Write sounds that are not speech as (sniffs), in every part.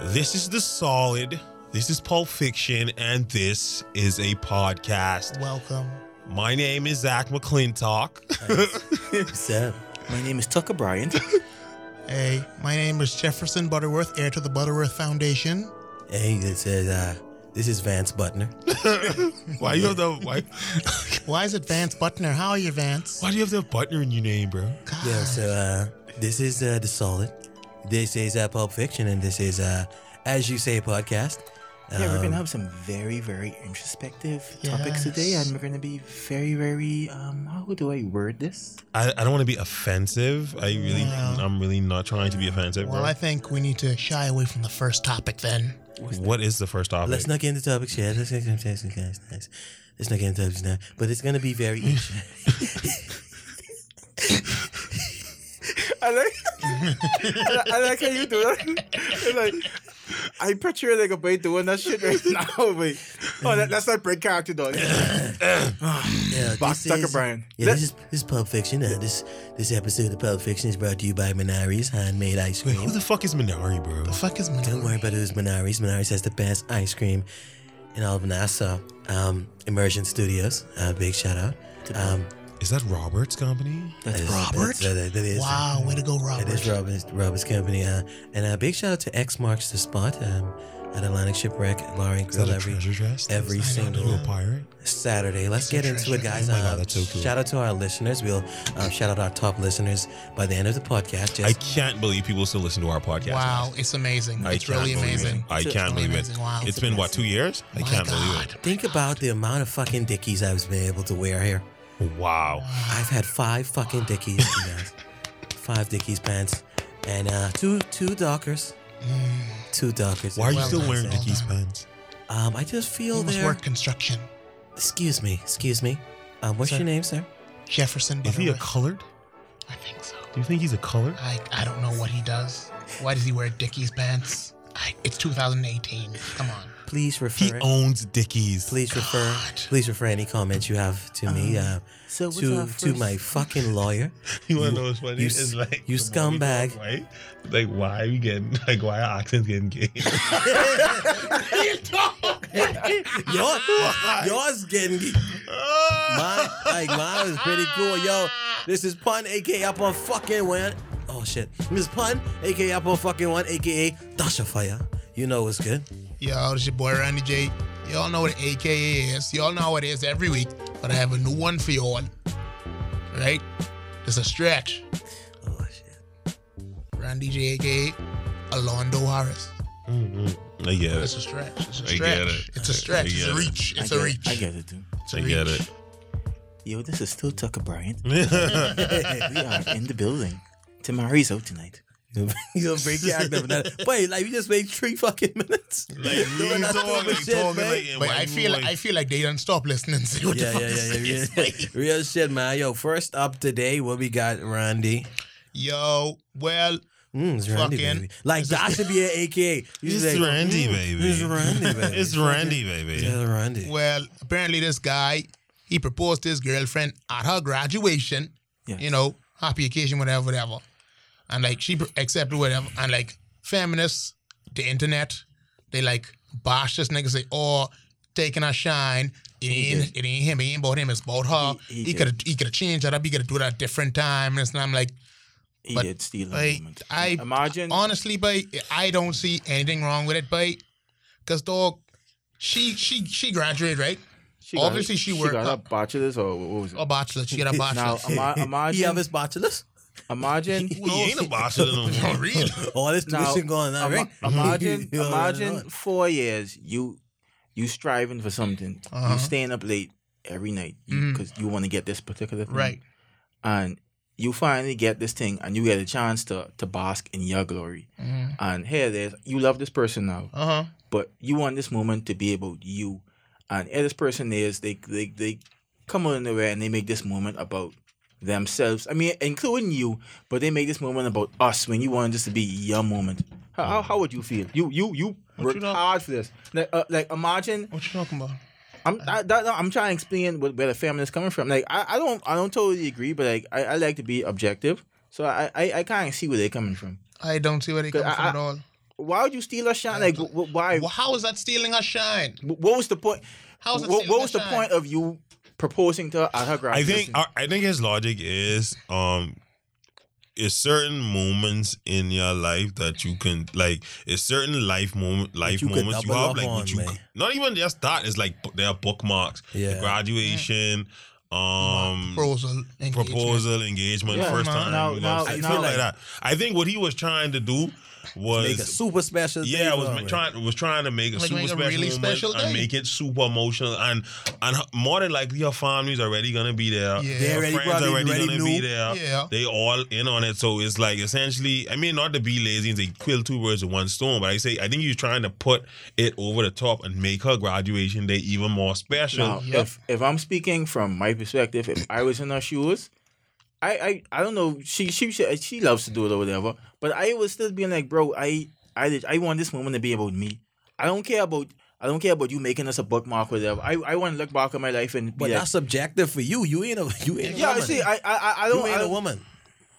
This is The Solid. This is Pulp Fiction, and this is a podcast. Welcome. My name is Zach McClintock. What's (laughs) up? My name is Tucker Bryant. (laughs) Hey, my name is Jefferson Butterworth, heir to the Butterworth Foundation. hey, this is uh, this is Vance Butner. (laughs) why you have the why? Why is it Vance Butner? How are you, Vance? Why do you have the Butner in your name, bro? God. Yeah, so uh, this is uh, the Solid. This is uh, Pulp Fiction, and this is uh, as you say, podcast. Yeah, we're Um, gonna have some very, very introspective topics today, and we're gonna be very, very. Um, how do I word this? I, I don't want to be offensive. I really, Well- I'm really not trying to be offensive, bro. Well, I think we need to shy away from the first topic then. what is the first topic? Let's not get into topics yet. Let's not get into topics, guys. Nice. Let's not get into topics now. But it's gonna be very interesting. (laughs) (laughs) (laughs) I like, I, I like how you do that. like, I picture like a boy doing that shit right now. (laughs) But oh, that, that's not break character though. Yeah, Box this Tucker is- Brian. Yeah, this is this is Pulp Fiction. Uh, this this episode of Pulp Fiction is brought to you by Minari's handmade ice Wait, cream. who the fuck is Minari, bro? The fuck is Minari? Don't worry about those Minari's. Minari's has the best ice cream in all of Nassau. Um, Immersion Studios. Uh, big shout out. Um, Is that Robert's company? That's that is- Robert? that's- that- that is- Wow, way to go, Robert. That is Robert's, Robert's company. Uh, and a big shout out to X Marks the Spot um, at Atlantic Shipwreck, Lauren Is Grill every treasure every I don't single pirate? Saturday. Let's It's get into it, guys. Oh my God, Uh, that's so cool. Shout out to our listeners. We'll um, shout out our top listeners by the end of the podcast. I can't believe people still listen to our podcast. wow, it's amazing. I it's really amazing. It. I can't really believe it. Wow. It's It's been what two years? I can't God. believe it. think about the amount of fucking dickies I've been able to wear here. Wow. I've had five fucking dickies, you guys. Five dickies pants, and uh, two two dockers. Two dockers. Why are you Well still wearing well Dickies pants? Um, I just feel You must there. work construction. Excuse me. Excuse me. Um, what's Sir? your name, sir? Jefferson Is he a colored? I think so. Do you think he's a colored? I, I don't know what he does. Why does he wear Dickies pants? I, it's 2018. Come on. Please refer. He owns Dickies. Please refer. Please refer any comments you have to me. Uh, So to to my (laughs) fucking lawyer. (laughs) You wanna You- know what's funny? you It's like you the talk, scumbag. right? Like why are we getting like why are accents getting gay? (laughs) Yours, yours getting geek. Mine, like mine was pretty cool. Yo, this is pun, aka up on fucking one. Oh shit, this is pun, aka up on fucking one, aka Dasha Fire. You know what's good. Yo, this your boy Randy J. Y'all know what AKA is. Y'all know how it is every week, but I have a new one for y'all. Right? It's a stretch. Oh shit. Randy J, AKA Alondo Harris. Mm-hmm. I get it. It's it. a stretch. It's a I stretch. get it. It's a stretch. It's a reach. I It's get a it. reach. I get it too. It's a I reach. get it. Yo, this is still Tucker Bryant. (laughs) we are in the building. Tamari's out tonight. you gonna break your act up that. Wait, like you just made three fucking minutes. Like Doing that stupid shit, man. But I feel like, I feel like they don't stop listening. See what Yeah, the yeah, fuck yeah, yeah, (laughs) yeah. Like, Real shit, man. Yo, first up today, what we got, Randy? Yo, well, Mm, it's Randy, Fucking- baby. Like that should be an AKA. You It's say, Randy, mm, baby. It's Randy, (laughs) baby. It's Randy, baby. Yeah, Randy. well, apparently this guy he proposed to his girlfriend at her graduation. Yes. You know, happy occasion, whatever, whatever. And like she pr- accepted whatever. And like feminists, the internet, they like bash this nigga say, oh, taking a shine. It ain't, it ain't him. It ain't about him. It's about her. He- he He could have he could have changed that up. He could have do it at a different time. And I'm like, He But, did steal a like, moment. I Imagine. honestly, but I don't see anything wrong with it, but because dog, she she she graduated right, she got- obviously she worked She got a up. bachelor's or what was it? a bachelor. She got a (laughs) bachelor. Now, ima- (laughs) He imagine. have his bachelor's. Imagine. Well, he ain't a bachelor no For more. real. All this Now, tuition going on, right? imagine, (laughs) imagine four years you you striving for something. Uh-huh. You staying up late every night because you want to get this particular thing. Right. And you finally get this thing, and you get a chance to to bask in your glory. Mm-hmm. And here it is. You love this person now, Uh huh. but you want this moment to be about you. And here this person is. They they they come on the way and they make this moment about themselves. I mean, including you, but they make this moment about us when you want this to be your moment. How, how, how would you feel? You you you What worked you hard for this. Like, uh, like imagine What you talking about? I'm I, that, I'm trying to explain what, where the family is coming from. Like I, I don't I don't totally agree, but like I, I like to be objective. So I I, I kind of see where they're coming from. I don't see where they come I- from at all. why would you steal her shine? Like, wh- wh- why? Well, how is that stealing her shine? What was the point? How is it What, what was the shine? point of you proposing to her at her I think I, I think his logic is um it's certain moments in your life that you can like it's certain life moment life you moments you have like on, what you man. not even just that it's like they are bookmarks Yeah. the graduation um proposal, engagement. proposal engagement Yeah, first man. time Now- you now- know, now- stuff like that I think what he was trying to do was Make a super special. yeah, I was ma- trying was trying to make a Like super make a special really moment special and make it super emotional and and more than likely her family's already gonna be there. Yeah. They Her already friends probably already already gonna be there. Yeah. They all in on it. So it's like essentially, I mean, not to be lazy and say kill two birds with one stone, but I say I think he's trying to put it over the top and make her graduation day even more special. Now, Yep. if if I'm speaking from my perspective, if I was in her shoes, I I, I don't know. She, she she she loves to do it or whatever, but I was still being like, bro, I I did- I want this moment to be about me. I don't care about I don't care about you making us a bookmark or whatever. I, I want to look back on my life and be But like, that's subjective for you. You ain't a (laughs) you ain't a yeah. woman. See, I I I, don't you I ain't a woman.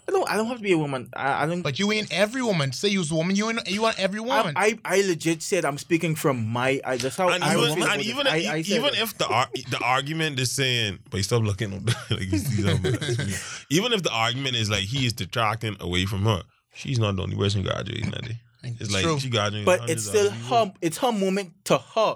I don't I don't have to be a woman. I, I don't. But you ain't every woman. Say you's a woman. You ain't you want every I, woman. I I legit said I'm speaking from my. I, that's how And I even, feel and even, I, I said even it. if the ar- the argument is saying, but you stop looking (laughs) like you see something. even if the argument is like he is detracting away from her, she's not the only person graduating that day. It's It's like true. she graduated. but it's still her. It's her moment to her.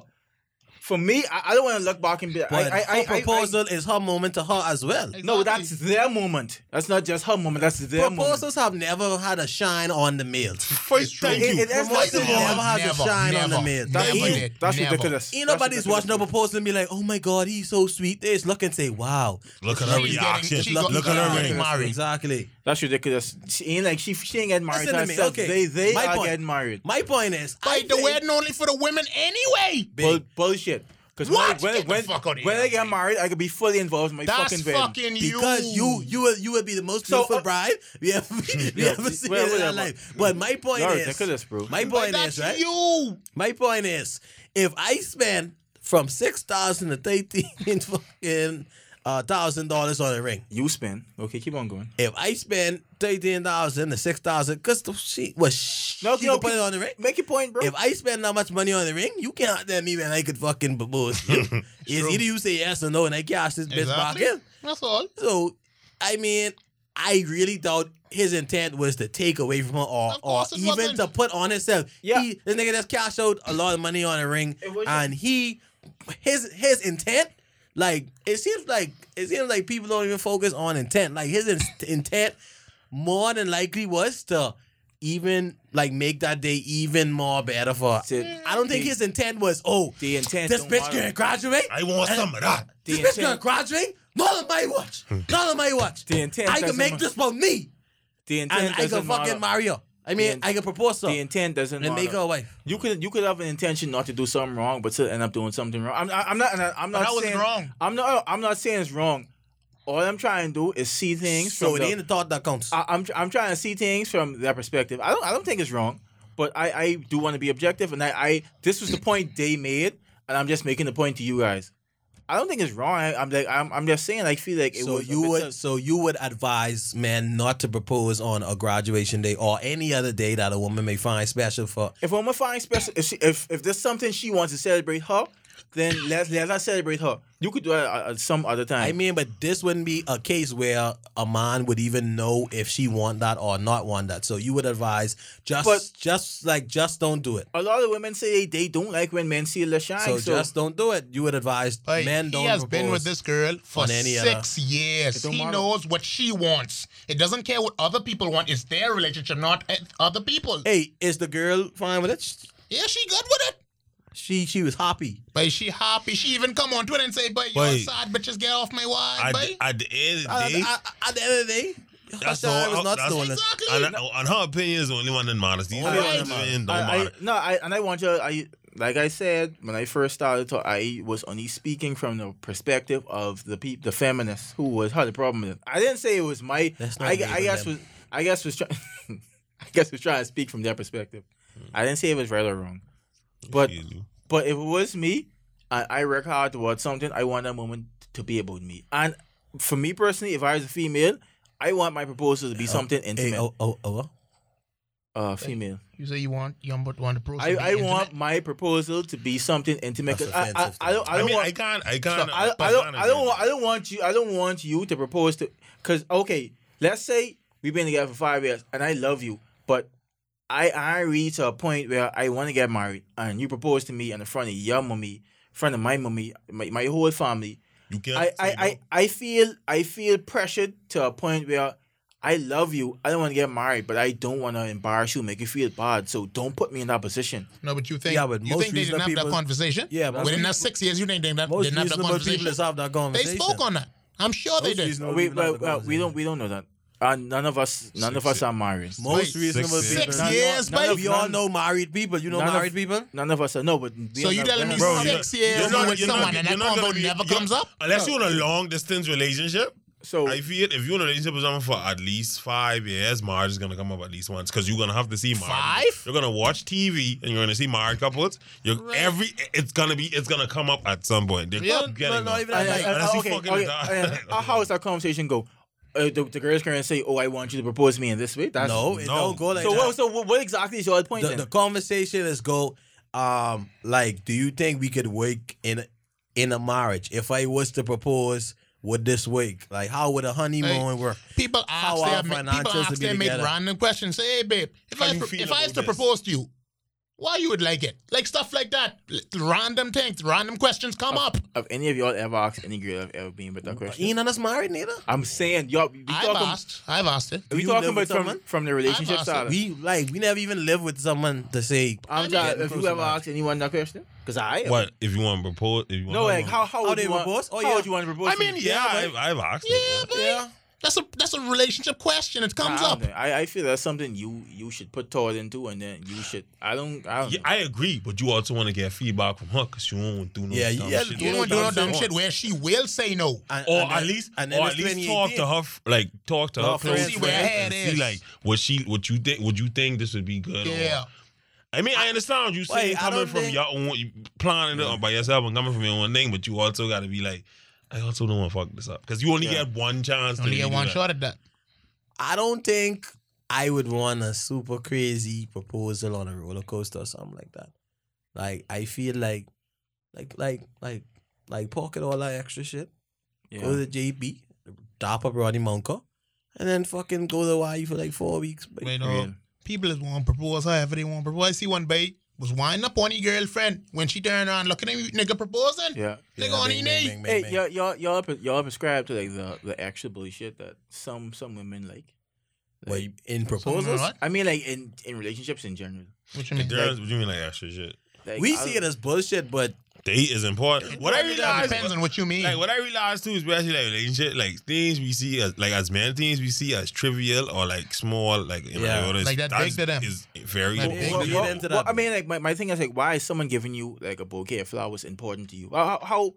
For me, I, I don't want to look back and be. like, But I, I, I, her I- proposal is her moment to her as well. I- no, that's their moment. That's not just her moment. That's their moment. Proposals have never had a shine on the males. (laughs) First, thank It- you. it- it's Proposals not never one. has a Never, shine on the never, males. That's, Never Ain't- did. that's Never. ridiculous. Ain't nobody's watching a proposal and be like, "Oh my God, he's so sweet." They just look and say, "Wow." Look at her reaction. she Look, at her getting ring. Exactly. That's ridiculous. She ain't like she. She ain't getting married Listen to to me, herself. okay. They they My are point. getting married. My point is, I Like the think- wedding only for the women anyway. Bull, bullshit. Because when, I- What? when, Get the when, fuck outta when here, I get married, I could be fully involved in my That's fucking wedding. fucking you. because you you will you will be the most So, beautiful uh, bride we ever (laughs) we (laughs) Yeah, ever seen well, in our whatever. life. But my point You're is, ridiculous, bro. my But point that's is right. you. My point is, if I spend from six thousand to thirteen (laughs) fucking Uh, thousand dollars on a ring, You spend. Okay, keep on going. if I spend thirteen thousand to six thousand, because the, she was she No, no, no, can put it on the ring. Make your point, bro. If I spend that much money on the ring, you can't tell me when I could fucking propose. (laughs) it's either you say yes or no, and I cash this bitch back in. That's all. So, I mean, I really doubt his intent was to take away from her or, or even wasn't. to put on himself. Yeah. He, this nigga just cashed out a lot of money on a ring, and he, his his intent, like it seems like it seems like people don't even focus on intent. Like his in- intent, more than likely was to even like make that day even more better for. her. I don't think the- his intent was oh the intent this bitch matter. gonna graduate. I want And- some of that. The This bitch gonna intent- graduate. Not on my watch. Hmm. Not on my watch. The intent I can doesn't make this about me, The intent and I can fucking matter. marry her. I mean, The- I can propose to her The intent doesn't and matter. make her a wife. You could you could have an intention not to do something wrong, but still end up doing something wrong. I'm, I'm not I'm not that wasn't saying wrong. I'm not I'm not saying it's wrong. All I'm trying to do is see things. So from it the- ain't the thought that counts. I, I'm I'm trying to see things from their perspective. I don't I don't think it's wrong, but I I do want to be objective, and I I this was the point they made, and I'm just making the point to you guys. I don't think it's wrong. I, I'm like I'm I'm just saying I feel like it so was you would so you would advise men not to propose on a graduation day or any other day that a woman may find special for. if a woman finds special if she if if there's something she wants to celebrate her, then let's let's not celebrate her. You could do it at, at some other time. I mean, but this wouldn't be a case where a man would even know if she want that or not want that. So you would advise just But- just like just don't do it. a lot of women say they don't like when men see the shine. So, So, just don't do it. You would advise Like, men don't he has been with this girl for on any six years. Don't He matter. knows what she wants. It doesn't care what other people want. It's their relationship, not uh, other people. Hey, is the girl fine with it? Yeah, she good with it. She she was happy. But she happy. She even come on Twitter and say, "But you Wait. sad bitches get off my wife." At, eh, uh, uh, uh, at the end of the day, at- at the end of the day, That's Hassan all- was not that's- stolen. Exactly. and, and her opinion is the only one that matters. These Only other one don't I, I, no, I and I want you. I like I said when I first started, to, I was only speaking from the perspective of the peop, the feminists who was had the problem with it. I didn't say it was my. Let's not I, I guess them. was I guess was trying. (laughs) I guess was trying to speak from their perspective. Hmm. I didn't say it was right or wrong, but but if it was me, and I work hard towards something, I want that moment to be about me. And for me personally, if I was a female, I want my proposal to be something intimate. oh, oh, oh, what? uh, female. You say you want you want, want the process. I, to be I want my proposal to be something intimate. That's 'cause I, I, I don't. I I don't mean, want. I can't. I can't. So I, I don't I don't want I don't want you I don't want you to propose to because okay let's say we've been together for five years and I love you but I I reach to a point where I want to get married and you propose to me in front of your mommy in front of my mommy my, my whole family You can't. I, say I, no. I, I feel I feel pressured to a point where I love you I don't want to get married but I don't want to embarrass you make you feel bad so don't put me in that position No, but you think Yeah, but you most think they didn't reasonable have that conversation? Yeah, most within that people- six years, you think they didn't, Most didn't have that reasonable people conversation? is have that They spoke on that. I'm sure they did. reasonable we, well, well, we don't we don't know that uh, none of us none of us are married Most Six- reasonable six people. Six years, none, babe. of we all None- know married people. You know none of- married people? None of us are no, but we So are you not- telling me we're Bro, six you're years you're not- with you're not- someone and that you're not gonna combo be- never you're- comes up? Unless you're in a long distance relationship, So I feel if you're in a relationship with someone for at least five years, marriage is gonna come up at least once because you're gonna have to see marriage. Five? You're gonna watch TV and you're gonna see married couples. You're Right. every it's gonna be it's gonna come up at some point. They're Yeah, getting no, no, up. even I- I- I- Unless you okay, fucking okay, (laughs) die. uh, how does that conversation go? Uh, the, the girl's gonna say, "Oh, I want you to propose to me in this way." That's no, it No. don't go like So that. what? So what, what exactly is your point? the, then? the conversation is go um like do you think we could work in in a marriage if i was to propose would this work like how would a honeymoon work People ask our them, people ask to be them, make random questions. Say, hey, babe, if How I, you if I was to propose to you, why you would like it? Like stuff like that. Random things, random questions come up. Have any of y'all ever asked any girl I've ever been with that question? ain't none of us married neither I'm saying, y'all. We I've talking. asked. I've asked it. Are we You talking about from, someone? from the relationship side? we like we never even live with someone to say I'm I just, if you ever asked anyone that question, because I have. What if you want to propose? If you want No, like how how, would they you want, propose? Oh, how yeah. would you want to propose? I to mean, me? yeah, but- I've, I've asked. Yeah, it, but yeah that's a that's a relationship question. It comes I don't up. I, I feel that's something you you should put thought into, and then you should. I don't. I don't. Yeah, know. I agree, but you also want to get feedback from her because you won't do no Yeah, dumb yeah, shit. You You don't do no dumb dumb shit. shit where she will say no. And- or and at then- least, and then or at least talk to her, like talk to her Her close friends, See where her friends and see like what she, what you think, would you think this would be good? or- Yeah. I mean, I understand you saying coming from think- your own, you planning it by yourself and coming from your own thing, but you also got to be like, I also don't want to fuck this up because you only Yeah. get one chance. to Only really get one that. shot at that. i don't think i would want a super crazy proposal on a roller coaster or something like that like i feel like like like like like pocket all that extra shit yeah. go to JB, top up Roddy Monko, and then fucking go to Hawaii for like four weeks. Wait, Real. uh, people just want to propose however they want to propose. I see one babe was winding up on his girlfriend when she turned around looking at me, nigga proposing. Yeah. Nigga on his bing, bing, knee. bing, bing, Hey, bing. y'all, y'all, y'all, pre- y'all prescribe to like the the actual bullshit that some some women like. Wait, in proposals. I mean, like in in relationships in general. What you mean? difference, what you mean like extra shit? Like, we I see it as bullshit, but Date is important. What I realize depends on what you mean. like what I realized too, especially like relationship, like things we see as like as men, things we see as trivial or like small, like in Yeah. my Like that big to them. is very That Well, big well, to well, well. I mean, like my, my thing is like, why is someone giving you like a bouquet of flowers important to you? How how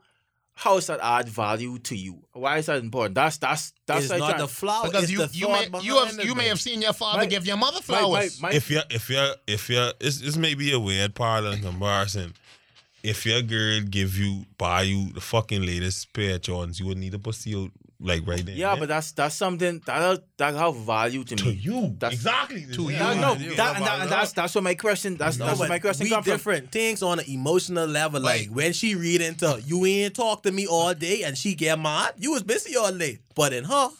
how is that add value to you? Why is that important? That's that's that's it's like not trying- the flower. because it's you the you may you have you may have seen your father My- give your mother my- my- flowers. my- if you're if you're if you're this, this may be a weird parallel comparison. If your girl give you buy you the fucking latest pair of Jordans, you would need a pussy out like right there. yeah, but that's that's something that that have value to me. to you That's- exactly to Yeah, you. That- no, yeah, that, and, that, and that's that's what my question. That's No, that's what my question we come from. different things on an emotional level. Like, Like- when she read into you ain't talk to me all day and she get mad, you was busy all day. But in her, huh,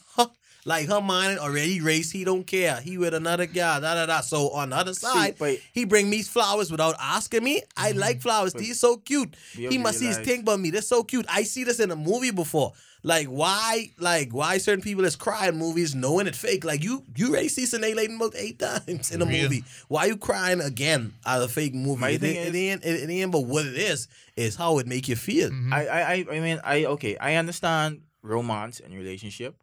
like her mind already raced. He don't care. He with another guy. Da da da. So on the other side, but- he bring me flowers without asking me. I like flowers. These so cute. He must see his thing about me. They're so cute. I see this in a movie before. Like why, like why certain people is crying movies knowing it fake. Like you, you already see Sinead Layton about eight (laughs) times in a Real. movie. Why you crying again at a fake movie? My it, thing ain't- is- it ain't, it, it ain't but what it is. Is how it make you feel. Mhm. I, I, I, I mean, I okay. I understand romance and relationship.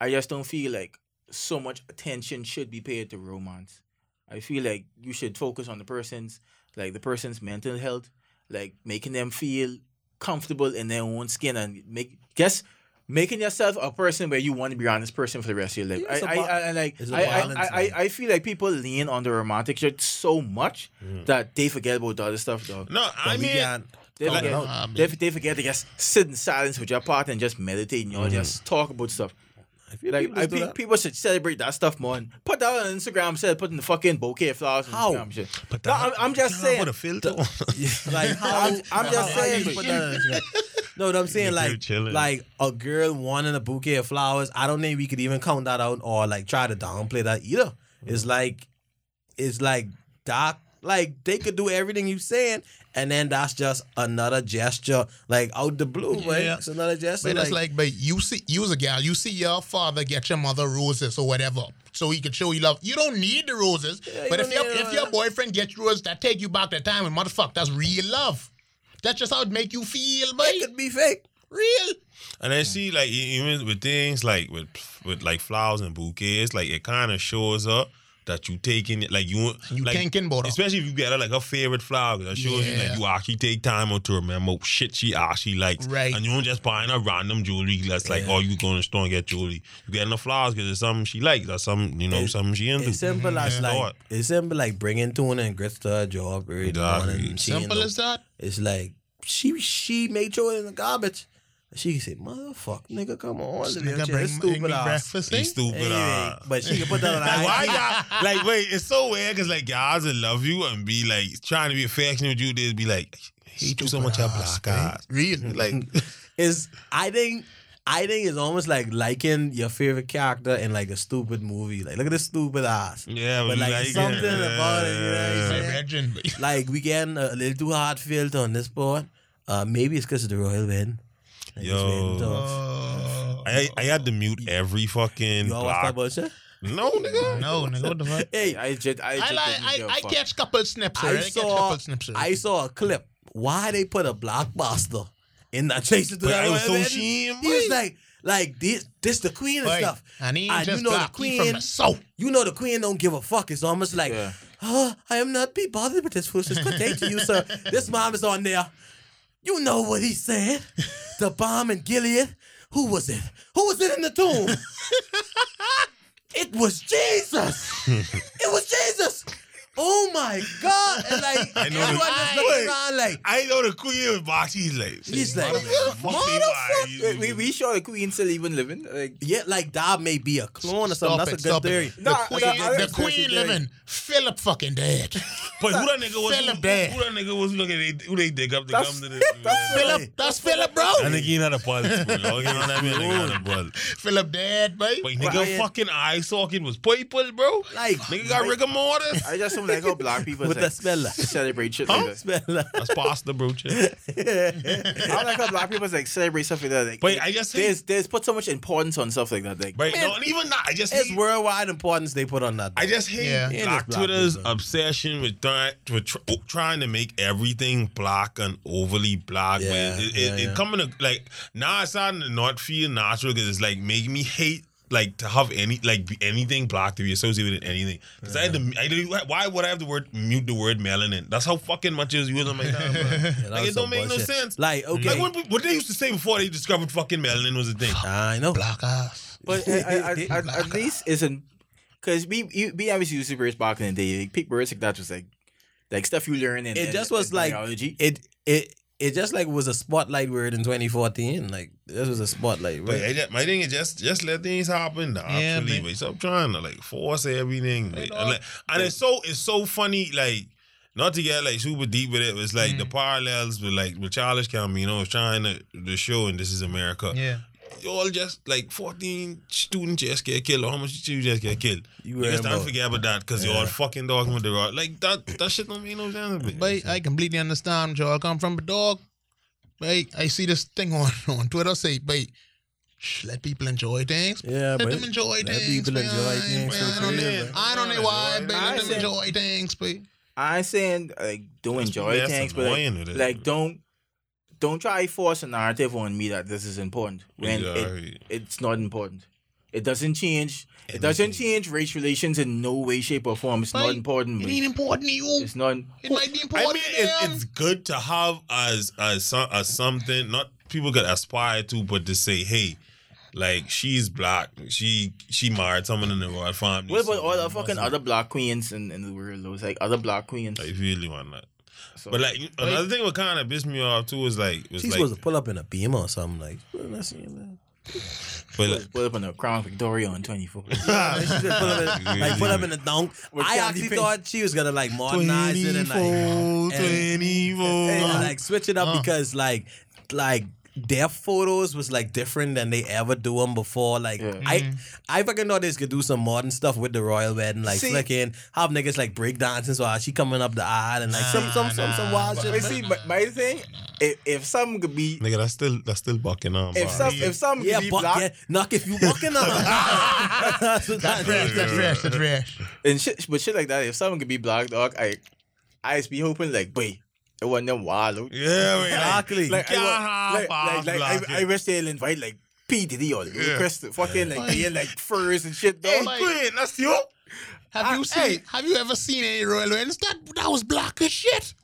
I just don't feel like so much attention should be paid to romance. I feel like you should focus on the person's, like the person's mental health, like making them feel comfortable in their own skin and make guess making yourself a person where you want to be around this person for the rest of your life. Yeah, it's I, a I, I, I like it's a I, I, balance, I, I. I feel like people lean on the romantic shit so much that they forget about the other stuff, though. no, I mean, can't They forget, it out. Um, they, they forget to just sit in silence with your partner and just meditate and y'all Mm-hmm. just talk about stuff. I feel Like people I just do think that. people should celebrate that stuff more. and Put that on Instagram. Instead of putting the fucking bouquet of flowers. on How? Instagram shit. But No, I'm, I'm just saying. Put a filter. (laughs) like (laughs) how I'm- I'm just how- saying, put that on Instagram? No, what I'm saying like like a girl wanting a bouquet of flowers. I don't think we could even count that out or like try to downplay that either. It's mm. like it's like doc like they could do everything you saying and then that's just another gesture like out the blue, right? Yeah. It's another gesture. But it's like, like, but you see, you as a gal, you see your father get your mother roses or whatever, so he can show you love. You don't need the roses, you but if your need it, if your boyfriend gets roses, that take you back to time and motherfucker, that's real love. That's just how it make you feel, boy. it could be fake. Real. And I see like even with things like with with like flowers and bouquets, like it kind of shows up that you taking it like you You like, thinking about her. especially if you get her like her favorite flower. 'cause That shows you like you actually take time out to remember shit she actually likes. Right. And you don't just buying her random jewelry that's like, oh, you go in the store and get jewelry. You getting the flowers because it's something she likes or something, you know, It- something she into. It's simple as Yeah. like Thought. it's simple like bringing tuna and grits to her job every Exactly. morning. Simple as that. It's like she she made sure it in the garbage. She can say, "Motherfucker, nigga, come on, This live nigga your bring, shit, bring stupid me ass." breakfast. Eh? stupid. Anyway, but she can put that on (laughs) Like why y'all like wait, it's so weird because like guys that love you and be like trying to be affectionate with you, they'd be like, I hate you so much, your black eyes. Really? (laughs) Like (laughs) Is I think I think it's almost like liking your favorite character in like a stupid movie. Like, look at this stupid ass. yeah, But, you like, something about it, you know what I'm My saying? legend. boy. Like we getting a little too hard filter on this board. Uh, maybe it's because of the royal wedding. Like, Yo. waiting till-. I I had to mute every fucking you all watch that bullshit? No, nigga. no, nigga, what the fuck? (laughs) Hey, I just, I I just like, didn't I, give a I fuck. catch couple snips. I I saw couple snips. I saw a clip. Why they put a blockbuster in that chase to But that I was so wedding? ashamed, He was like, like this, this the queen and Boy, stuff. And he ain't And you know the queen- from the south. You know the queen don't give a fuck. It's almost like, Yeah. oh, I am not be bothered with this foolishness. Good day to you, sir. This mom is on there. You know what he said. (laughs) The balm in Gilead. Who was it? Who was it in the tomb? (laughs) it was Jesus. (laughs) it was Jesus. Oh my God. And like, (laughs) I know everyone the- just I- looking around like, I know the queen was box. He's like, he's like, motherfucker. We, we sure the queen still even living? Like, yeah, like that may be a clone or something. That's it, a good theory. it. The Nah, queen, nah, I the understand queen what you're living. Philip fucking dead. (laughs) But who that nigga was? Philip who, there. who that nigga was? Look at they, who they dig up to That's- come to the. that's Philip, that's Philip, bro. I think he not a pulse, you know what I mean? Nigga not a pulse. Philip dead, boy. Wait, nigga, Quiet. fucking eye socket was purple, bro. Like, Nigga got rigor mortis. I just don't like how black people With like, the smell. celebrate shit like that. smell. That's pasta, bro. Chill. I don't like how black people like celebrate stuff like that. Like, But I just there's there's put so much importance on stuff like that. Like, Right, no, and even that, I just It's hate, worldwide importance they put on that. I just hate Yeah. Yeah, Black just black Twitter's people. obsession with trying with tr- oh, trying to make everything black and overly black. Yeah, man. It, it, yeah, it yeah. coming to like now it's starting to not feel natural because it's like making me hate like to have any like be anything black to be associated with anything. Because I had to, I did, why would I have the word mute the word melanin? That's how fucking much is used on my time. bro. (laughs) that like it don't make no sense. Like, okay. Like what, what they used to say before they discovered fucking melanin was a thing. I know. Black ass. but I, I, I, at, at least isn't because we you, we obviously used to birds back in the day. Like, pick birds like that was like like stuff you learn in. It in- just was in like biology. it it it just like was a spotlight word in 2014. Like this was a spotlight But word. I just, my thing is just just let things happen. Actually, man. but stop trying to like force everything. Hey, like, and, like- and it's so it's so funny. Like not to get like super deep with it. It's like the Mm. parallels with like with Childish Gambino was trying to the show and This Is America. Yeah. You all just like fourteen students just get killed. Or how much you just get killed? You You just don't forget about that because you're all fucking talking with the rock. Like that that shit don't make no sense. to me. But I completely understand where y'all come from, but dog, Right? I see this thing on, (laughs) on Twitter say, but let people enjoy things. Yeah, let but them enjoy let things. people man. enjoy things Man, for I don't free, know- man. I don't know why, but I let them said- enjoy things, but I ain't saying like don't enjoy things, but like, annoying with it. like don't don't try to force a narrative on me that this is important when Yeah, it, it's not important. It doesn't change. It doesn't change race relations in no way, shape, or form. It's not important. it but ain't important to you. It's not. It might be important. I important mean, to it, them. it's good to have as as as something not people could aspire to, but to say, hey, like she's black, she she married someone in the royal family. What about all the fucking other black queens in, in the world? Those like other black queens. I really want that. So, But like another thing what kind of pissed me off too is like was She's like supposed to pull up in a beamer or something like. well, that's- But like, Put up in a Crown Victoria on 24. (laughs) Yeah, she just put up in, like put up in the dunk. (laughs) With I Candy actually Pink. thought she was gonna like modernize it and like 24, and- 24. and, like switch it up Uh. because like like their photos was like different than they ever do them before. Like Yeah. I mm. I fucking thought they could do some modern stuff with the royal wedding, like See- flicking, have niggas like break dancing so she coming up the aisle and like some Nah, some some some nah. wild But shit. but man. see, my, my thing, if, if something could be, Nigga, that's still that's still bucking on. if some, if something yeah, could be but black, yeah, knock if you walking on. That's what That's that fresh. is. That's fresh. That's fresh. and shit, but shit like that, if something could be black, dog, I, I just be hoping like, boy, it wasn't them wild. yeah, wait, like, Exactly. Like, I, Can't wa- have like, half like, like, I, I wish they'll invite like P Diddy or Yeah. Chris, fucking like they had, like furs and shit, Hey, like- wait, that's you. Have I- you ah, seen? hey. Have you ever seen any royal weddings? That that was black as shit.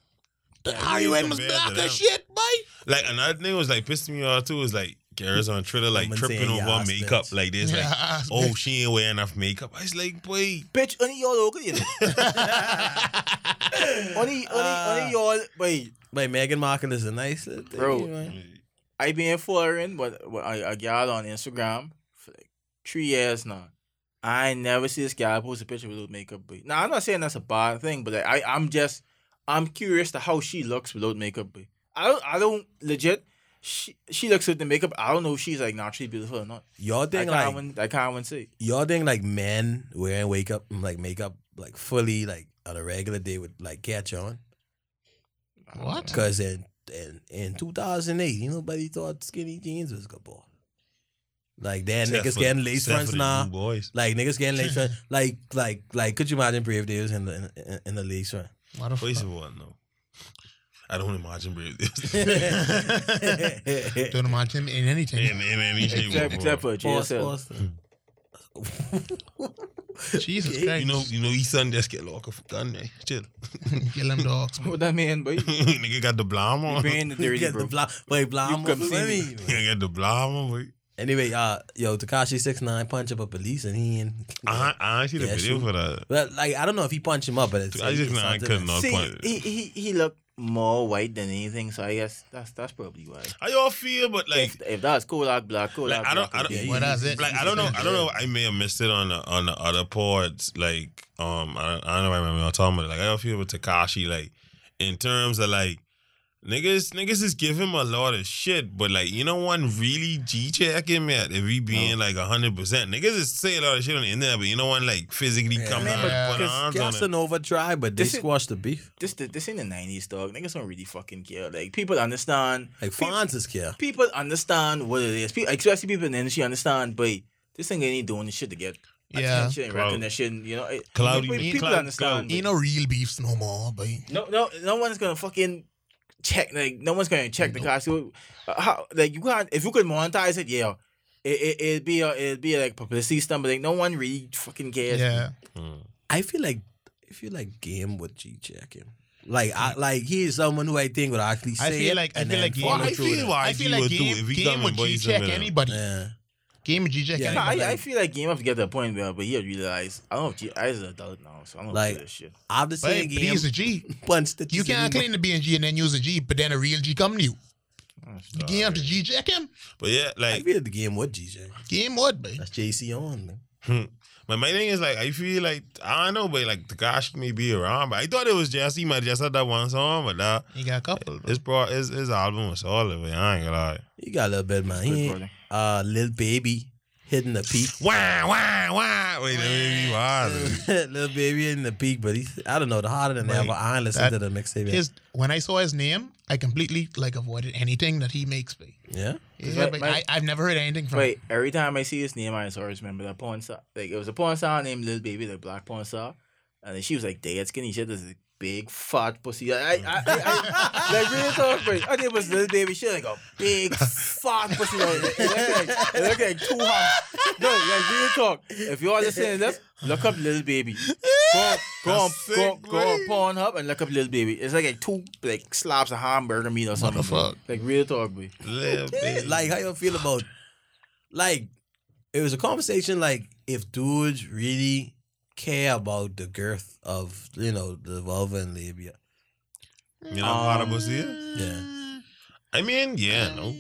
The Harry we was black as shit, boy. Like another thing was like pissing me off too was like girls on Twitter like Woman tripping over yas, makeup bitch. like this, like (laughs) ass oh bitch. she ain't wearing enough makeup. I was like, boy, Bitch, only y'all local, you know. (laughs) only, only, Uh, only y'all, boy. Wait, Meghan Markle is a nice little thing, Bro. man. I been following what, what a, a gal on Instagram for like three years now. I never see this guy post a picture without makeup. But now I'm not saying that's a bad thing, but like, I I'm just I'm curious to how she looks without makeup. But I don't I don't legit. She she looks with the makeup. I don't know if she's like naturally beautiful or not. Y'all I think can't like win, I can't even say. y'all think like men wearing wake up like makeup like fully like on a regular day would like catch on? What? Because in, in in 2008, you nobody thought skinny jeans was good boy. Like then except niggas for- getting lace except fronts now. boys. Like niggas getting lace fronts. (laughs) Like like like could you imagine Brave Days in the in, in the lace front? What the First fuck? of all, no. I don't imagine brave this. Don't imagine him in anything. in, in any shape or Except, form. except for Pause, (laughs) JSL. Jesus Christ. You know, you know, his son just get locked up for gun, man. Chill. (laughs) Kill them dogs. What that mean, (laughs) boy? Nigga got the blame You on. been the You dirty, get bro. the bla- wait, blah, You come see me. Nigga got the blame on, boy. Anyway, uh, yo, Tekashi six nine punch up a police and he and I, I see the Yeah, video shoot. for that. But like, I don't know if he punched him up, but it's. I just it's nah, I something couldn't else. know. See, point. he, he he looked more white than anything, so I guess that's that's probably why. How y'all feel? But like, if, if that's Kodak Black, Kodak like I don't, Black I don't. would be- Well, that's it. Like I don't know. I don't know. I may have missed it on the on the other pods. Like um, I, don't, I don't know. if I remember y'all talking about it. Like I don't feel with Tekashi. Like in terms of like niggas, niggas is give him a lot of shit. But like you know, one really g check him at if he being like hundred percent. Niggas is say a lot of shit on the internet, but you know, one like physically Yeah. come Man, down but and put because hands on it. Casanova tried, but they This is- squashed the beef. this the- this ain't the nineties, dog. Niggas don't really fucking care. Like people understand. Like Pe- Fonz is care. people understand what it is. People, especially people in the industry understand. But this thing ain't doing this shit to get Yeah. attention and Clout. recognition. You know, it, Clout, people, people Clout, understand. Ain't no real beefs no more, but No, no, no one's gonna fucking check. Like, no one's gonna check the costume. Uh, how, like, you can't. If you could monetize it, yeah, it it it'd be a it'd be like publicity stunt. But like, no one really fucking cares. Yeah. Mm. I feel like I feel like Game would G check him. Like I like he is someone who I think would actually say I feel it like I and feel then like Game Well, I would feel it. I feel like Game, game would G check anybody. Yeah. Game would G check Yeah, No. I, I feel like Game have to get to the point where, but he realize I don't know if G, I is an adult now, so I don't Like, do this shit. After But seeing hey, Game he's a G. (laughs) punch the You can't claim to be a G and then use a G, but then a real G come to you. You can't to G check him. But yeah, I like feel the Game would G check. Game would, boy. That's JC on man. Hmm. But my thing is like I feel like I don't know, but like Tekashi may be around, but I thought it was just he might just had that one song, but that He got a couple. his bro his, his album was solid, but I ain't gonna lie. He got a little bit, man. He ain't, brother. Uh little baby hitting the peak. (laughs) Wah wah wah. Wait, that made me wild. (laughs) little baby hitting the peak, but he's I don't know, the harder than Right. ever. I ain't listened That- to the mixtape. His when I saw his name, I completely like avoided anything that he makes. me. Yeah. Yeah, Right, but my- I, I've never heard anything from. Wait, every time I see his name, I just always remember that porn star. Like it was a porn star named Lil Baby, the black porn star, and then she was like dead skinny. She had this big fat pussy. I, I, I, I, (laughs) like real talk, bro. I think it was Lil Baby. She like a big fat pussy. Like, it, looked like it looked like two hands. No, like real talk. If you all listening to this, look up Lil Baby. Go, go on, go, go on. Pornhub and look up Lil Baby. It's like, like two like slabs of hamburger meat or something. bro. fuck? Like real talk, boy. Little (laughs) baby. like how you feel about like it was a conversation like if dudes really care about the girth of you know the vulva and labia. you know what I was here? Yeah. I mean, yeah, no.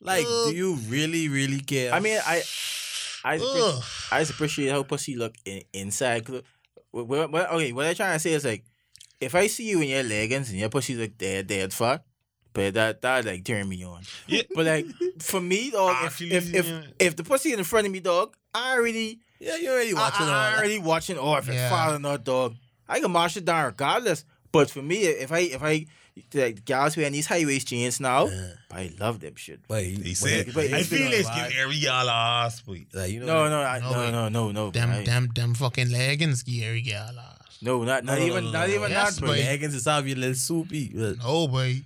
Like, Ugh. do you really, really care? I mean, I, I, Ugh. appreciate, I just appreciate how pussy look in, inside. 'Cause What, what, what- okay, what I'm trying to say is like, if I see you in your leggings and your pussy look dead, dead fat, but that that like turn me on. Yeah. But like for me, dog, ah, if Actually, if if, yeah. if the pussy in front of me, dog, I already yeah, you're already watching I, all I, that. already watching. Or if Yeah. it's fat or not, dog, I can march it down regardless. But for me, if I if I like guys wearing these high waist jeans now, Yeah. I love them shit. Wait, They wait, said, wait, I feel been it's a give every y'all ass, boy. Like, you know, No, no, I, No, no, wait. no, no, no, Them, I- them, them fucking leggings, Gary Gala. no, not not No, no, even no, not no, even no. Yes, that. boy. But leggings is have you little soupy. Look. No, boy.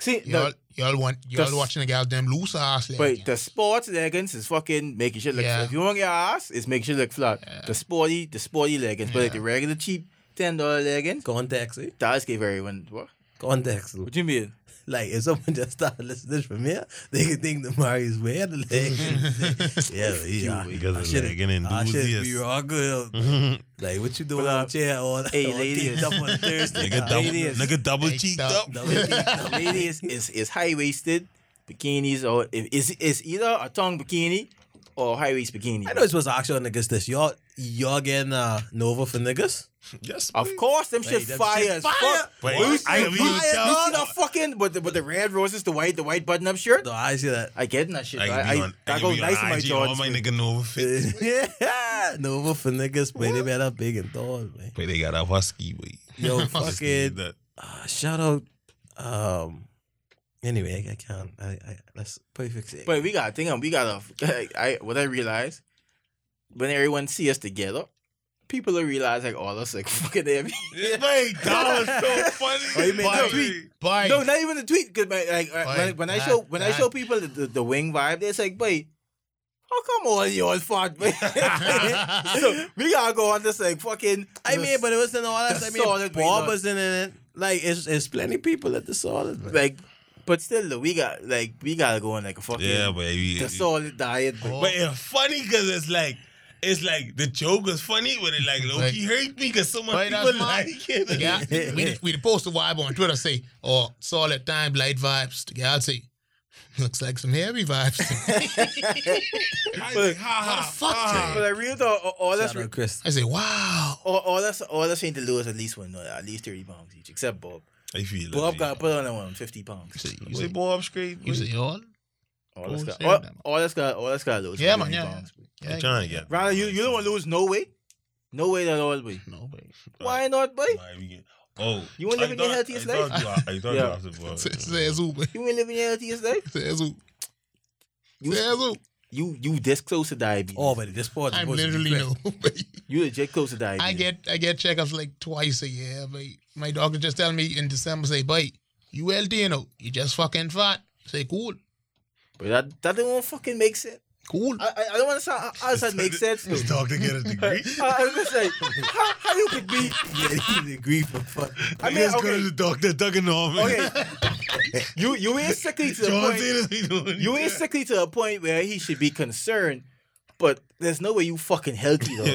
See, Y'all, the, y'all want y'all The- watching the goddamn loose ass but leggings. the sports leggings is fucking making shit look. Yeah. If you want your ass, it's making shit look flat. Yeah. The sporty, the sporty leggings, but like the regular cheap ten dollar leggings, Context, eh? that's give everyone. What? Context. What do you mean? Like, if someone just started listening from here, they could think that Mari's wearing the leggings. (laughs) (laughs) yeah, yeah. Because I of should legging I should be enthusiast. raw good. (laughs) Like, what you doing But, on the chair all hey, ladies. kicked up on Thursday? Nigga double, Ladies. nigga double cheeked stop. up. Double the lady is, is, is high waisted bikinis or is is either a tongue bikini or high waist bikini. I know it's supposed to ask y'all niggas this. Y'all, y'all getting uh, Nova for niggas? Yes, Of course, them shit them fire shit as fire. fuck. Wait, you I- see, I- you we you see that fucking but the, but the red roses, the white the white button up shirt. No, I see that. I get in that shit. I I, can I, I that can goes be on nice in my IG, all my man. nigga Nova fit. (laughs) yeah, (laughs) Nova for niggas, but they better big and tall, man. But they got a husky, boy. Yo, (laughs) fucking uh, shout out. Um, anyway, I, I can't. I, I let's perfect it. But we got thing we got to I what I realized when everyone see us together, people will realize like all us like (laughs) fucking heavy. Wait, (laughs) that was so funny. Oh, you made Boy, that tweet? Boy, No, not even the tweet. Cause my, like uh, Boy, when, when I show when I show people the, the, the wing vibe, it's like, boy, how come all y'all fought, boy? (laughs) so we gotta go on this like fucking. I mean, but it wasn't all that. I mean, solid Bob weight was in it. Like, it's, it's plenty people at the solid. Man. like, but still, though, we got like we gotta go on like a fucking Yeah, but we, the solid diet. But Oh. but it's funny because it's like. It's like the joke was funny, but it like low key hurt me because so much Right, people that's mad. like it. (laughs) The guy, (laughs) we, we the post a vibe on Twitter say, oh, or solid time, light vibes. The guy say, looks like some heavy vibes. (laughs) I like, ha, ha, fuck, ha. but I real though, all that's Shout out Chris. I say, wow. all, all that's all that's saying to lose at least one, at least thirty pounds each, except Bob. I feel Bob it. got put on that one fifty You pounds. say, you You say, say Bob straight. you say all? All that's Oh, got all, that. all that's got all that's got lose. Yeah, man, yeah, pounds. Yeah, I'm trying to get. Rather, you you don't want to lose no weight, no weight at all, boy. No, babe. Why not, boy? Why we get- Oh, You wanna I live in your healthiest I thought life? you- I thought Yeah. (laughs) you asked it. Says? You ain't living your healthiest life. Says? You Says who? you you this close to diabetes. Oh, but this sport I'm literally no. babe. You legit close to diabetes. I get I get checkups like twice a year, but my doctor just tell me in December, say, boy, you healthy, you know, you just fucking fat. Say, cool, but that that don't fucking make sense. Cool. I I, I don't want to sound how does that make sense? This doctor get a degree. (laughs) I, I was gonna say how, how you could be. (laughs) Yeah, he agree for fuck. I mean, Let's go to okay, the doctor, Doug Norman. okay. (laughs) You you ain't sickly to the John point. Cena's be doing You ain't sickly to a point where he should be concerned. But there's no way you fucking healthy though.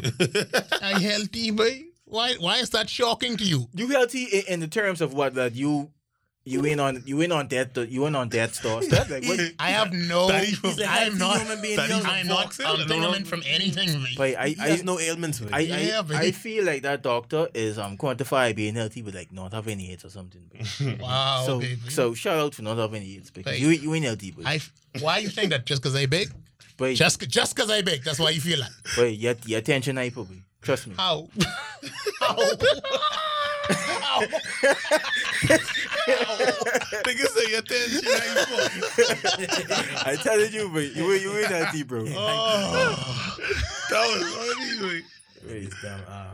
I healthy, boy. Why why is that shocking to you? you healthy in, in the terms of what that you you in on you in on that you in on that store stuff (laughs) like what (laughs) I have no. That is from- He's a I'm not. human being. that He is doesn't I'm from not Foxel, I'm I don't doing know. from anything. Like. but I I, has no ailments with I, it. Yeah, I. I feel like that doctor is um quantify being healthy but like not having AIDS or something. babe. (laughs) wow, so baby. so shout out to not having AIDS because Babe. you you ain't healthy, but I why you think that just because I big? but Just just because I big, that's why you feel like. but your your attention hyper, probably Trust me. How? How? How? Nigga say your attention. I telling you, but you ain't- you ain't healthy, bro. Oh, that was funny. wait. Wait, damn, uh,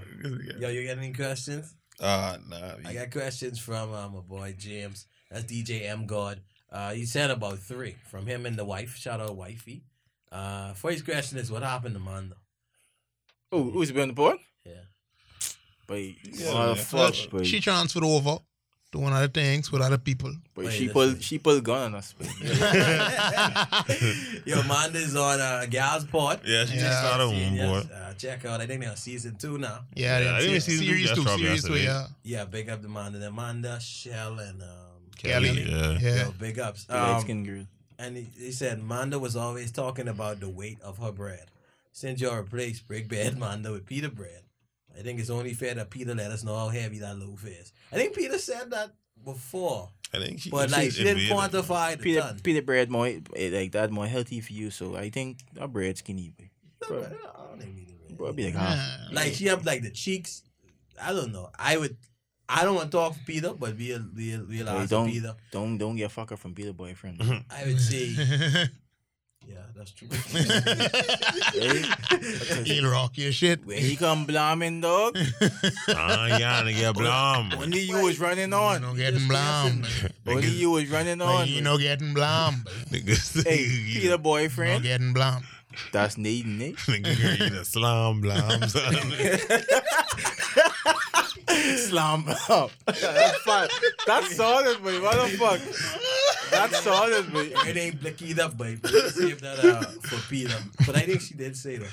yo, you got any questions? Ah, nah. I got questions from uh, my boy James. That's DJ M God. Uh, he said about three from him and the wife. Shout out wifey. Uh, first question is what happened to Mondo? Oh, who's been on the board? Yeah. But Yeah, yeah. fuck, she, but, she transferred over, doing other things with other people. but Wait, she listen. pulled she pulled gun on us. But. (laughs) (laughs) Yo, Monda's on uh, Gal's Pod. Yeah, she Yeah. just started Yes, one boy. uh, check out. I think they're on season two now. Yeah, Yeah, I yeah, didn't yeah. see series two, dropped series two, yeah. Yeah, big up to Amanda. Amanda, Shell, and um, Kelly. Yeah. Yeah. Yo, big ups. The light Um, skin girl. and he, he said Manda was always talking about the weight of her bread. Since you're replaced brick bread Manda with pita bread, I think it's only fair that Peter let us know how heavy that loaf is. I think Peter said that before, I think she, but like she didn't quantify the Peter, ton. Peter bread more eh, like that more healthy for you, so I think that bread skinny. boy. No, I don't think Peter bread. Bro, be like half. Yeah. Like she have like the cheeks. I don't know. I would. I don't want to talk for Peter, but we'll we'll we'll Hey, ask don't Peter. don't don't get fucker from Peter boyfriend. I would say, (laughs) yeah, that's true. (laughs) hey, He'll rock your shit. when he come blaming dog, Ah, yeah, nigga, blom. only you was running You on. know getting blam. Only you was running on. you know getting blam. Niggas, hey, Peter You know boyfriend, getting blam. that's Nathan, (laughs) eh? Nigga, girl, you the slum blom, son. (laughs) Slam up. That's fine. That's solid, boy. What the fuck? That's solid, boy. it ain't blicky enough, but save that uh, for Peter. But I think she did say that.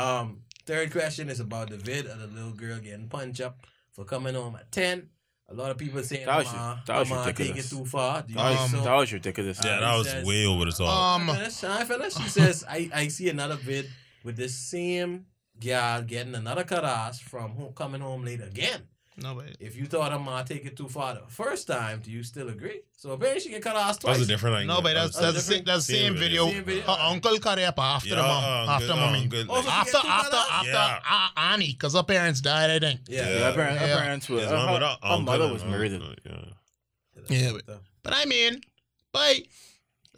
Um, third question is about the vid of the little girl getting punch up for coming home at ten. A lot of people saying, That was- "Mama, that was Mama, take it ridiculous. too far." Do you That was, so? that was ridiculous. Yeah, that was says- way over the top. Um, Finish, I finish. She (laughs) says, I, I see another vid with this same gal getting another cut ass from home, coming home late again. No, but If you thought I'm gonna take it too far the first time, do you still agree? So apparently she get cut ass that was twice. a different angle. no, but that's That that's same, that's the Same same video. video. Same video. Her uncle cut it up after Yeah, the mom, uh, after good, mommy. um. Oh, so After after after Yeah. uh, Annie, because her parents died, I think. yeah. Yeah, her, parents, her Yeah. parents were. His her, her, her her mother was uncle, murdered. Yeah. Yeah, But I mean, but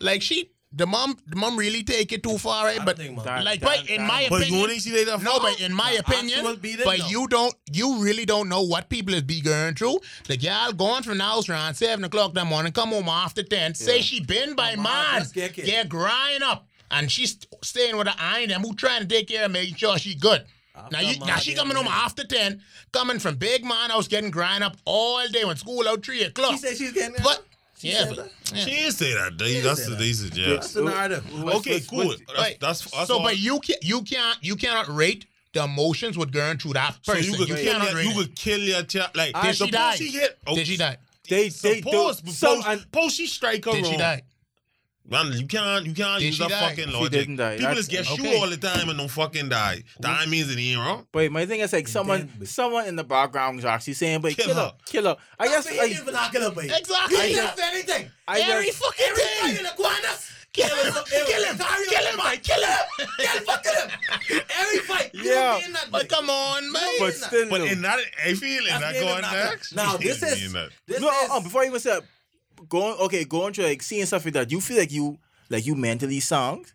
like she, the mom, the mom really take it too far, eh? I right? But think. That- like, that- but in that- my But opinion, only see that no, but in my opinion, but no. you don't, you really don't know what people is be going through. Like y'all going from the house around seven o'clock that morning, come home after ten, say she been by Come on, man, let's get grind up, and she's staying with her aunt and who trying to take care of making sure she good. After now you, now she coming home after ten, coming from big man house, getting grind up all day when school out three o'clock. She said she's getting But She yeah, but, yeah. She didn't say that. They, that's say the that. they suggest. That's the narrative. Okay, what's- cool. what's- That's, Right. that's, that's so, all. but you can't, you can't you cannot rate the emotions with going through that so person. you could, you kill cannot your, rate you it. could kill your child. Like, Did she die? She hit, oh, Did she die? They, they, Suppose, they, suppose, some, and, suppose she strike her Did she die? Man, you can't, you can't Did use that die? fucking She logic. didn't die. People That's- just get okay. shoot all the time and don't fucking die. That means it ain't wrong. Wait, my thing is like someone, but- someone in the background is actually saying, "But Kill kill, her, her. kill her." I guess That's like, even not gonna be. Exactly. He I does anything. I Every just, fucking Every thing. fight in iguanas. Kill Kill him. him. Kill him. Kill him. man. Kill him. Kill fucking him. Every fight. You Yeah. don't mean that, But come on, man. but still, But no. in that, I feel in That's that being going knocked next. out. Now, (laughs) this she is- mean that. This no, is, uh, before I even say that, going okay, going through like seeing stuff like that, you feel like you like you mentally sound.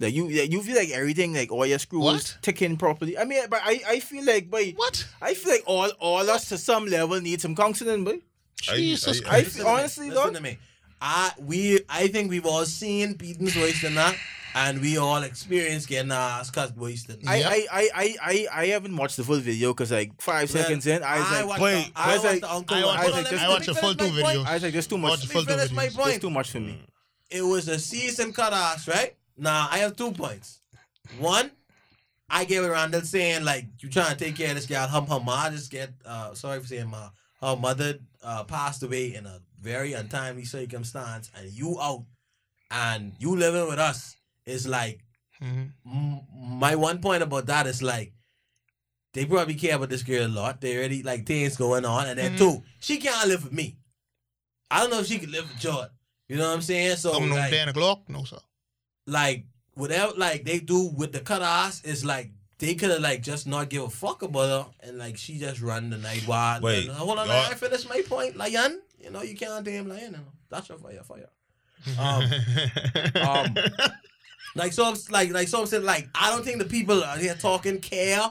Like you, like you feel like everything, like all your screws What? ticking properly. I mean, but I, I feel like, boy, What? I feel like all, all us to some level need some counseling, boy. I- Jesus I- I Christ. Listen to honestly, listen dog. to me. I we I think we've all seen beatings worse than that, and we all experienced getting our ass cut worse. I, Yep. I, I, I, I, I haven't watched the full video because like five Well, seconds in, I was like, watched wait, the, I I was watched like- the uncle I one. watched- Hold on, I let me- I let watched me the full finish two my point. videos. I was like, there's too Watch much. the Let me finish my videos. There's point. too much for me. It was a season cut ass, right? Now I have two points. One, I gave it Randel saying like you trying to take care of this girl. Her, her mom just get uh sorry for saying ma. Her mother uh passed away in a very untimely circumstance, and you out and you living with us is like Mhm. m- my one point about that is like they probably care about this girl a lot. They already like things going on, and then Mhm. two, she can't live with me. I don't know if she can live with Jordan. You know what I'm saying? So Coming home like, 10 o'clock? No, sir. like whatever like they do with the cut ass is like they could have like just not give a fuck about her and like she just run the night wild. Wait, and, hold on, y'all- I finish my point, Lion. You know you can't damn Lion. That's your fire, fire. (laughs) Um, um, (laughs) like so, I'm, like like so I'm saying like I don't think the people out here talking care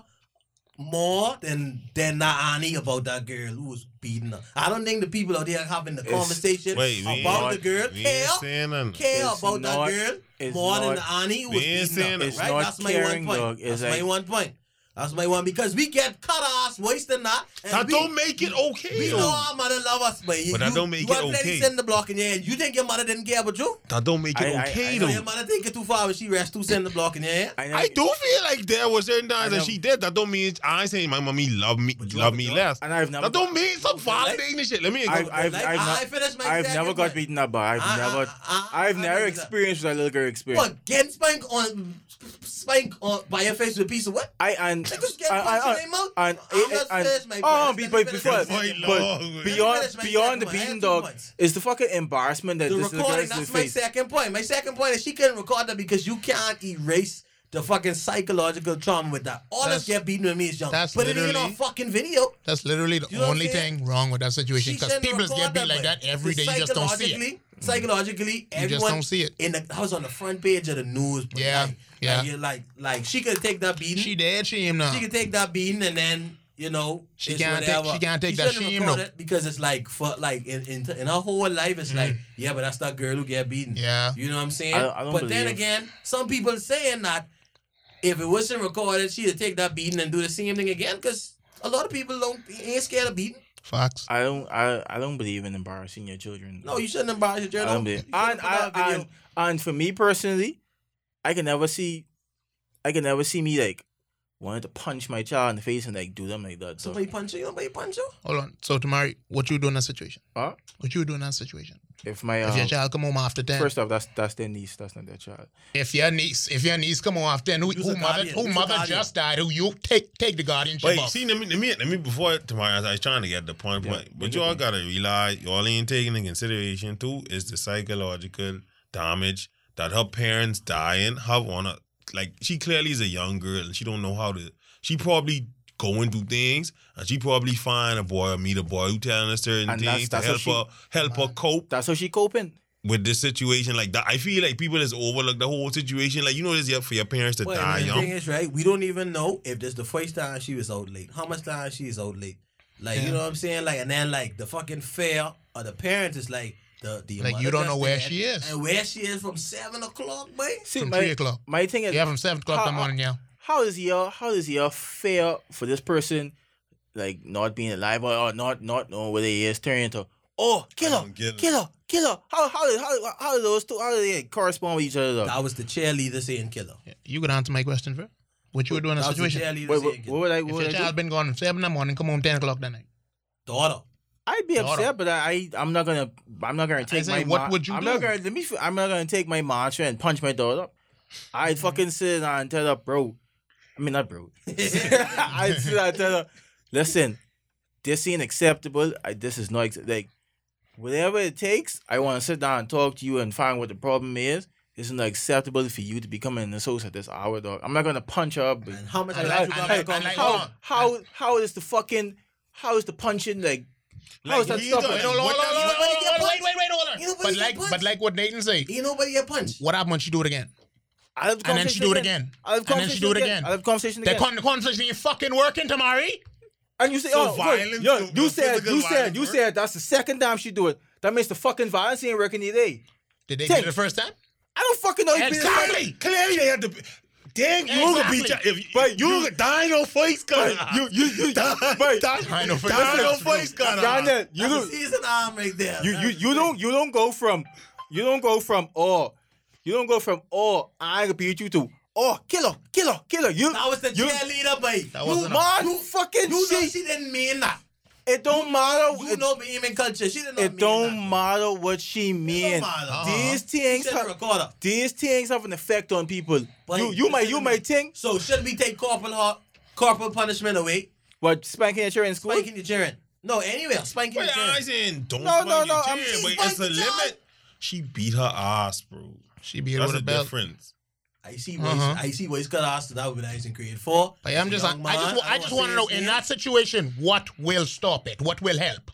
more than than Naani about that girl who was beating her. I don't think the people out there having the It's- conversation Wait, about ain't- the girl we care ain't saying nothing. care It's about not- that girl more than not- the Annie who we was beating her. Right? That's my one point. dog. It's That's my like- one point. That's my one because we get cut ass worse than that. and That we- don't make it okay. We though. know our mother love us, but, you, But that you- don't make you it want lady okay. send the block in your head. You think your mother didn't care about you? That don't make it I- I- okay I So though. your mother think it too far, but she rest two send the block in your head. I, I do feel like there was certain times that she did. That don't mean I ain't saying my mommy love me, you love me a job. less. And I've never. That don't mean some validating this shit. Let me. I've, I've, Like, I've, I not- finished my I've never got beaten up, but I've I- never, I- I- I've I never experienced what that little girl experienced. What? Getting spanked on, spank on by your face with a piece of what? I and Niggas get I- I- punched in their mouth. and, I'm and, not and, oh, be- but before, my Boy, second Lord. but beyond beyond the second one. I beating dog is the fucking embarrassment that the this little girl recording. has to That's my face. second point. My second point is she couldn't record that because you can't erase the fucking psychological trauma with that. All That's- us get beaten with me is young. that's Put it in literally- on fucking video. That's literally the You know only thing wrong with that situation because people get beat like that every day. You just don't see it. Psychologically, just don't see it. In the, I was on the front page of the news. But Yeah, like, yeah. Like, like, like she could take that beating. She dead shame now. she could take that beating and then you know She it's can't take- whatever. she can't take She that shouldn't shame, record it because it's like for like in, in in her whole life it's mm. like yeah but that's that girl who get beaten Yeah. you know what I'm saying I I don't but then again some people saying that if it wasn't recorded she'd take that beating and do the same thing again because a lot of people don't ain't scared of beating Facts. I don't I, I don't believe in embarrassing your children. no you shouldn't embarrass your children. I journal don't believe. And, I, and, and for me personally, I can never see I can never see me like wanting to punch my child in the face and like do them like that. So somebody punch you somebody punch you Hold on. So, Tamari, what you do in that situation? huh? What you do in that situation? if my If your um, child come home after 10, first off that's that's their niece, that's not their child. if your niece, if your niece come home after 10, who, who mother, who Who's a mother just died, who you take take the guardianship Wait, off. see, let me, let me, let me before tomorrow. I was trying to get the point, Yeah, but, but y'all gotta realize y'all ain't taking into consideration too is the psychological damage that her parents dying have on her. Like she clearly is a young girl and she don't know how to. She probably going through things and she probably find a boy or meet a boy who telling her certain And things that's to what help her help her cope That's how she coping. with this situation like that. I feel like people just overlook the whole situation. Like you know, this for your parents to Well, die and the thing young. is, right? We don't even know if this the first time she was out late. How much time she is out late? Like, you know what I'm saying? Like, and then like the fucking fear of the parents is like the the Like, you don't know where dead, she is. and where she is from seven o'clock, boy. See, From my, 3 o'clock. my thing is Yeah, from 7 o'clock in the How- morning, yeah. how is your how is your fair for this person like not being alive or, or not not knowing where he is turning into oh killer don't get it. killer killer how how how how do those two how do they correspond with each other though? That was the cheerleader saying killer. Yeah. You could answer my question, bro. What you would do in a That the situation? cheerleader Wait, saying what, what killer. would I If your would I do? been gone 7 in the morning, come home 10 o'clock that night. Daughter. I'd be Daughter. upset, but I I'm not gonna I'm not gonna take say, my what ma- would you I'm do? not gonna let me f- I'm not gonna take my mantra and punch my daughter. I'd mm-hmm. fucking sit down and tell her, bro. I mean not bro. (laughs) (laughs) I'd sit down and tell her, listen, this ain't acceptable. I, this is not ex- like whatever it takes. I want to sit down and talk to you and find what the problem is. It's not acceptable for you to be coming in the house at this hour, dog. I'm not gonna punch her, but And how much And time like- you and got like- back on like- the hold phone? on. how how is the fucking how is the punching like? How Like, oh, is that he stopping? gonna- Wait, hold on, what hold on, the- hold on, Nobody hold get on, wait, wait, wait, hold on. Nobody But get like, punched. but like what Nathan say, You nobody get punched. what happened when she do it again? I have the And then she do it again. I have And then she do it again. I have conversation The again. con- the conversation ain't fucking working, Tamari. and you say, So oh, violence good. yo, to- you to said, physical you said, violence you work? said that's the second time she do it. That means the fucking violence ain't working today. Did they Take- get it the first time? I don't fucking know. you beat her. Exactly. Clearly, they had to. Dang, you gonna Exactly. beat if But you, you- you dino face gun. You, you, (laughs) you, but Dino face. Dino face gun. Garnet, you That's don't, a season arm right there. you, you, you don't, you don't go from, you don't go from oh, you don't go from oh, I beat you to oh, killer, killer, killer. You, That was the you, cheerleader, boy. That wasn't a- man, you, fucking you know she didn't mean that. It don't matter. You it, know Bahamian culture. She did not it mean don't that. matter what she It mean. don't matter. Uh-huh. These things, said the have, these things have an effect on people. But you, you might, you might think, So should we take corporal corporal punishment away? what spanking your children in school? Spanking your children. No, anywhere. Spanking Wait, your I children. saying don't No, spank no, your no, I'm- chin, she's but it's a limit. She beat her ass, bro. She beat her That's with a a belt. difference. I see boys. Uh-huh. I see boys cut ass to that would be nice in grade four. But I'm just, I Young just, man, I don't just wanna want to say know in that situation, what will stop it? What will help?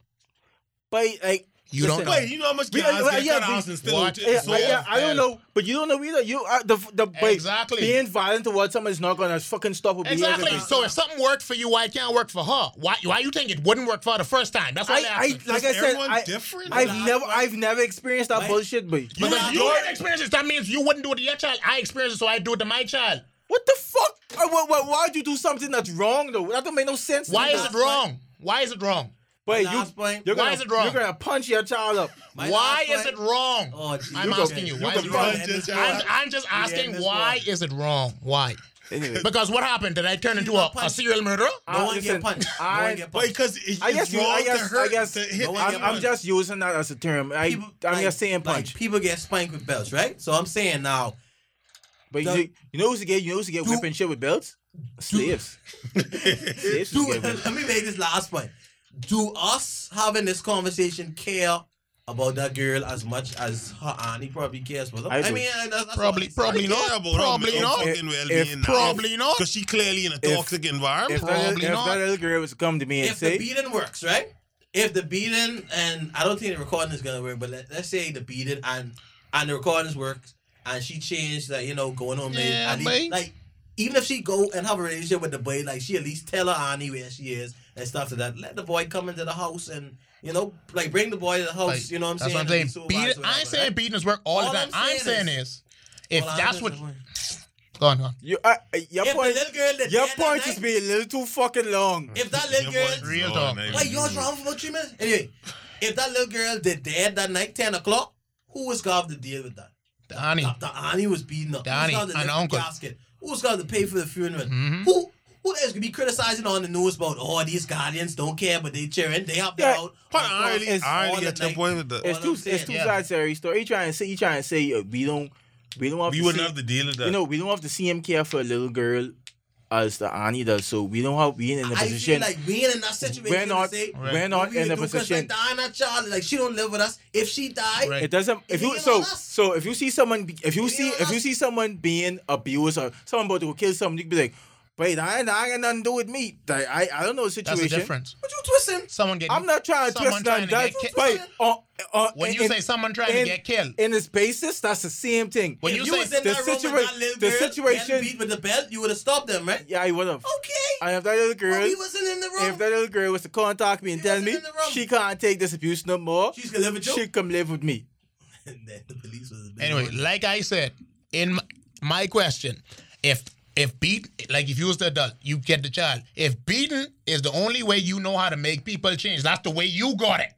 But like, You don't listen, know. Wait, you know how much We- guys uh, get yeah, cut we- and still what? Yeah, so I, yeah, I don't know, but you don't know either. You are the the but Exactly. being violent towards someone is not gonna fucking stop a behavior. Exactly. So if something worked for you, why it can't work for her? Why? Why you think it wouldn't work for her the first time? That's why I, I asking. like I said, everyone I, different? I've Nah, never, right. I've never experienced that Right. bullshit. But You Because have you your- had experiences, that means you wouldn't do it to your child. I experienced it, so I do it to my child. what the fuck? Uh, why, why, why'd you do something that's wrong though? That don't make no sense. Why is dog. it wrong? Why is it wrong? But Last you, point. you're Why gonna, is it wrong? You're gonna punch your child up. (laughs) My why is it wrong? Oh. I'm You asking can- you. you Why is it wrong? right in this I'm. I'm just asking this why one. is it wrong? Why? Anyway, Because what happened? Did I turn into a, a serial murderer? No Uh, one listen, get punched. No I- one get But punched. because it, I guess it's you, wrong I guess, to hurt, I guess, to hit No one I'm, I'm just using that as a term. I, People- I'm like- just saying like, punch. people get spanked with belts, right? So I'm saying now, but the- you, you know who's to get, you know who's to get Do- whipping shit with belts? Slaves. (laughs) Slaves do, used to get whipped. let me make this last point. Do us having this conversation care about that girl as much as her auntie probably cares for them? I I, mean, that's, that's Probably, probably saying. not. Probably not. Fucking If- well-being now. Probably not. Because she clearly in a If- toxic environment. If that, little- Probably if that little girl was to come to me and If the beating works, right? If the beating and I don't think the recording is gonna work, but let, let's say the beating and and the recordings works and she changed, like you know, going on, late. Yeah, at least- like even if she go and have a relationship with the boy, like she at least tell her auntie where she is and stuff like that. Let the boy come into the house and you know, like bring the boy to the house. Like, you know what I'm that's saying? what I'm saying. Beat it. I ain't saying right? beating is work all, All the time. I'm I'm saying saying is- is, if All that's what. what, is- (sniffs) go on, go on. you, uh, your If point, little girl your point that is night- being a little too fucking long. If that little girl, boy- Real talk. now you Wait, yours do. wrong for about three minutes? Anyway, if that little girl did dead that night, 10 o'clock, who was going to have to deal with that? The auntie. The, the auntie was beaten up. The Who going to and lift uncle. casket? Who was going to pay for the funeral? Mhm. Who who else could be criticizing on the news about, oh, these guardians don't care, but they cheering, they help them Yeah, out. But on I already, cross I all already the get your night. point with the. It's All two, I'm saying, it's two yeah. sides to every story. You trying to say, you trying to say uh, we don't, we don't have we to wouldn't see- have to deal with that. You know, we don't have to see him care for a little girl as the auntie does. So we don't have being in the I feel position. like being in that situation, We're not- to say, we're not what we in a do, 'cause, position- Like Diana Charlie, like she don't live with us. If she die, Right. It doesn't. If you so so if you see someone if you see if you see someone being abused or someone about to kill someone, you can be like, wait, I ain't, I ain't got nothing to do with me. Like, I I don't know the situation. That's the difference. what you twisting? Someone get. I'm not trying to Someone twist to That's get wait. Uh, uh, When in- you say someone trying to get killed, in its basis, that's the same thing. When you you say was in the that situa- that the girl situation- beat with the belt, you would have stopped them, right? yeah, I would have. Okay. And if that little girl, he wasn't in the room. if that little girl was to contact me and He tell me in room. she can't take this abuse no more, She's gonna live with you. she come live with me. (laughs) and then the police was Anyway, like I said, in my, my question, if if beat like if you was the adult, you get the child. If beating is the only way you know how to make people change, that's the way you got it,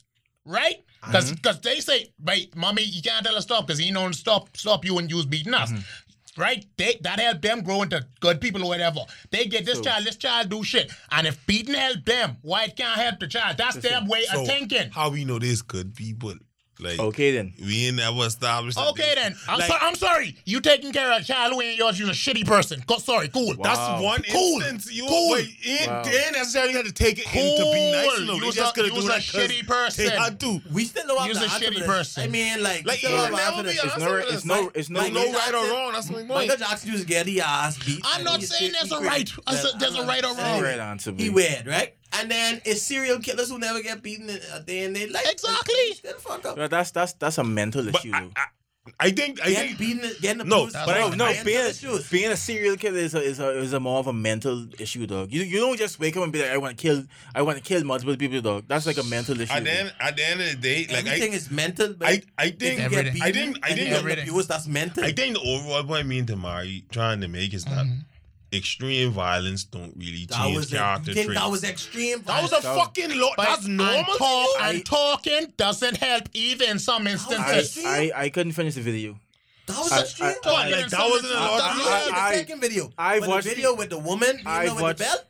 right? Because Mm-hmm. they say, right, mommy, you can't tell us stop because he don't stop stop you when you was beating us. Mm-hmm. Right? They that help them grow into good people or whatever. They get this child, this child do shit. And if beating help them, why it can't help the child? That's their way So, of thinking. How we know there's good people? Like, Okay then. we ain't never established. Okay they- then. (laughs) I'm, like, so, I'm sorry. You taking care of a child who ain't yours. You're a shitty person. Go, sorry. Cool. That's one Cool. instance. You Cool. wait, ain't, Wow. they ain't necessarily had to take it in to be nice. Cool. No, You they was just a- could you have was do a shitty person. I do. We still don't have You's the a shitty person. I mean, like, Like, we still it'll don't never be this. an It's answer no, it's no, it's no, There's no Michael right or wrong. That's my point. Michael Jackson used to get the ass beat. I'm not saying there's a right. I said That- there's a I'm right or wrong. saying right answer. He babe. weird, right? And then it's serial killers who never get beaten in a day in their life. Exactly. Shut the fuck up. But that's that's that's a mental But issue. I. I, I think I Getting think beaten, getting No, abused. That's But right. no, no, being, issues. being a serial killer is a, is a is a more of a mental issue, dog. You you don't just wake up and be like, I want to kill, I want to kill multiple people, dog. That's like a mental issue. at the end at the end of the day, like Everything I, is mental. But I I if think you Everything. get beaten I think- I and think you get that's mental. I think the overall point me and Tamari trying to make is that mm-hmm. Extreme violence don't really that change was a, character you think traits. that was extreme. That was a That- fucking lot. But That's normal. And, to talk, you? and talking doesn't help either in some instances. I I couldn't finish the video. that was I- extreme. I- Talking like, that wasn't a lot instances to you I- see the second video. I've watched the video with the woman, you I've know, with watched- the belt.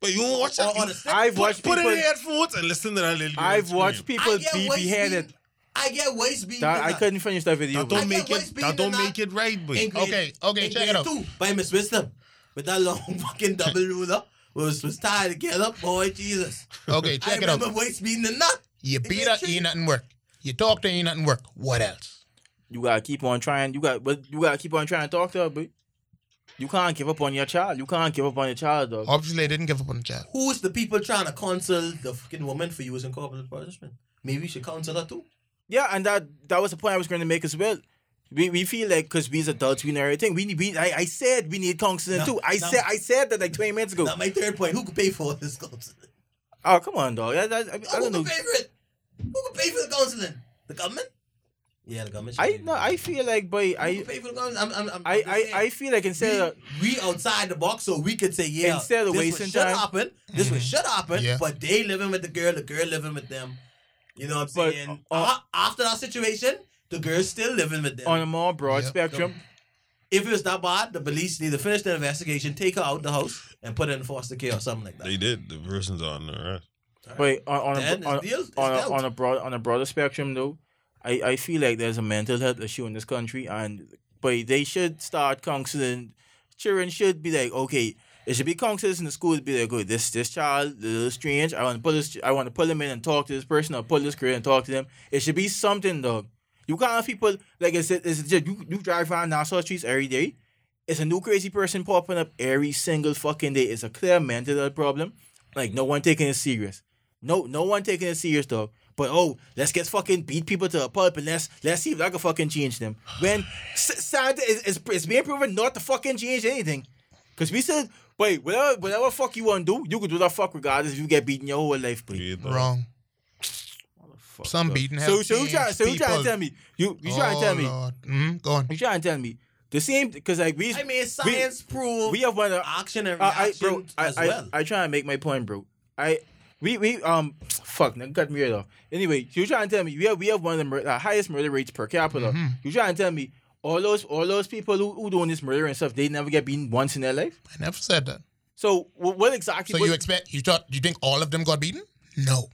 But you won't watch that. on You- a. I've put, watched put it people. in headphones and listen to that little girl I've scream. watched people I get be waist beheaded. I get waist beaten. That, I couldn't finish that video. That don't I make it. That don't make it right, boy. In Okay, okay, in check it out. Two, by Miss Wisdom, with that long (laughs) fucking double ruler, was was tied together. Boy, Jesus. Okay, I check it out. I remember waist beating the nut. You beat grade her, ain't nothing work. You talk to her, ain't nothing work. What else? You gotta keep on trying. You got, but you gotta keep on trying to talk to her, but you can't give up on your child. You can't give up on your child, dog. Obviously, I didn't give up on the child. Who's the people trying to counsel the fucking woman for using corporal punishment? Maybe we should counsel her too. Yeah, and that that was the point I was going to make as well. We, we feel like because we's adults, we know everything. We need we I, I said we need counseling No, too. I no. said I said that like twenty minutes ago. Now my third point: Who could pay for this counseling? Oh come on, dog. I, I, I, I who don't know. could pay for it? Who could pay for the counseling? The government? Yeah, the government. I should no, I feel like, boy, I I, pay for the government. I'm, I'm, I'm, I, I'm I, saying. I feel like instead of we, we outside the box so we could say yeah Instead of this wasting what should time- happen this what should happen Yeah. but they living with the girl the girl living with them you know what I'm But, saying uh, A- after that situation the girl's still living with them on a more broad Yep. spectrum, if it was that bad the police need to finish their investigation take her out the house and put her in foster care or something like that They did. The person's on the arrest. but on on a, on, it's deal- it's on, a, on a broad on a broader spectrum though, I, I feel like there's a mental health issue in this country, and but they should start counseling. Children should be like, okay, it should be counselors in the schools. Be like, good, this this child, a little strange. I want to put this. I want to pull him in and talk to this person, or pull this girl and talk to them. It should be something, dog. You can't have people like I said. It's just you. You drive around Nassau streets every day. It's a new crazy person popping up every single fucking day. It's a clear mental health problem. Like no one taking it serious. No, no one taking it serious, dog. But oh, let's get fucking beat people to a pulp and let's let's see if I can fucking change them. When s- science is, is, is being proven not to fucking change anything. Cause we said, wait, whatever whatever fuck you wanna do, you can do that fuck regardless if you get beaten your whole life, but Yeah. Wrong. Fuck, Some dog. beating So so you try changed so you trying to tell me you you trying to tell me Mm, go on. you trying to tell me the same because like we I mean science prove we have one of action and I, I bro, I, as I, well I try and make my point, bro. I we we um fuck, now cut me right off. Anyway, you trying to tell me we have we have one of the mur- uh, highest murder rates per capita. Mm-hmm. You trying to tell me all those all those people who, who doing this murder and stuff, they never get beaten once in their life. I never said that. So what, what exactly? So what- you expect you thought you think all of them got beaten? No.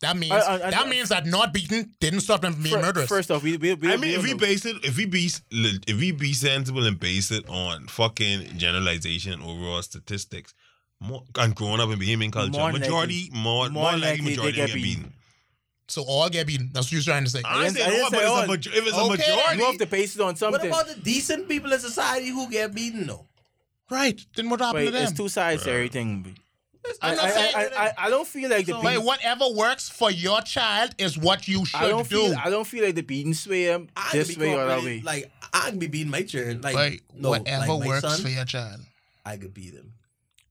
That means I- I- I- that means that not beaten didn't stop them from being fir- murderers. First off, we we, we I mean, if we know. base it, if we be, if we be sensible and base it on fucking generalization and overall statistics, more and growing up in Bahamian culture, More majority, more, more more likely, likely they majority get get beaten. beaten. so all get beaten. That's what you're trying to say. I didn't- say I didn't no, but say it's all. a, majo- if it's Okay. a majority, you have to base it on something. what something. about the decent people in society who get beaten though Right. Then what happened Wait, to them? it's two sides to everything. I, I'm I, I, I, I don't feel like the So- Wait, whatever works for your child is what you should I don't do. feel I don't feel like the beating sway them I can this way or that way. like I can be beating my children like Wait, no whatever like works son, for your child. I could beat him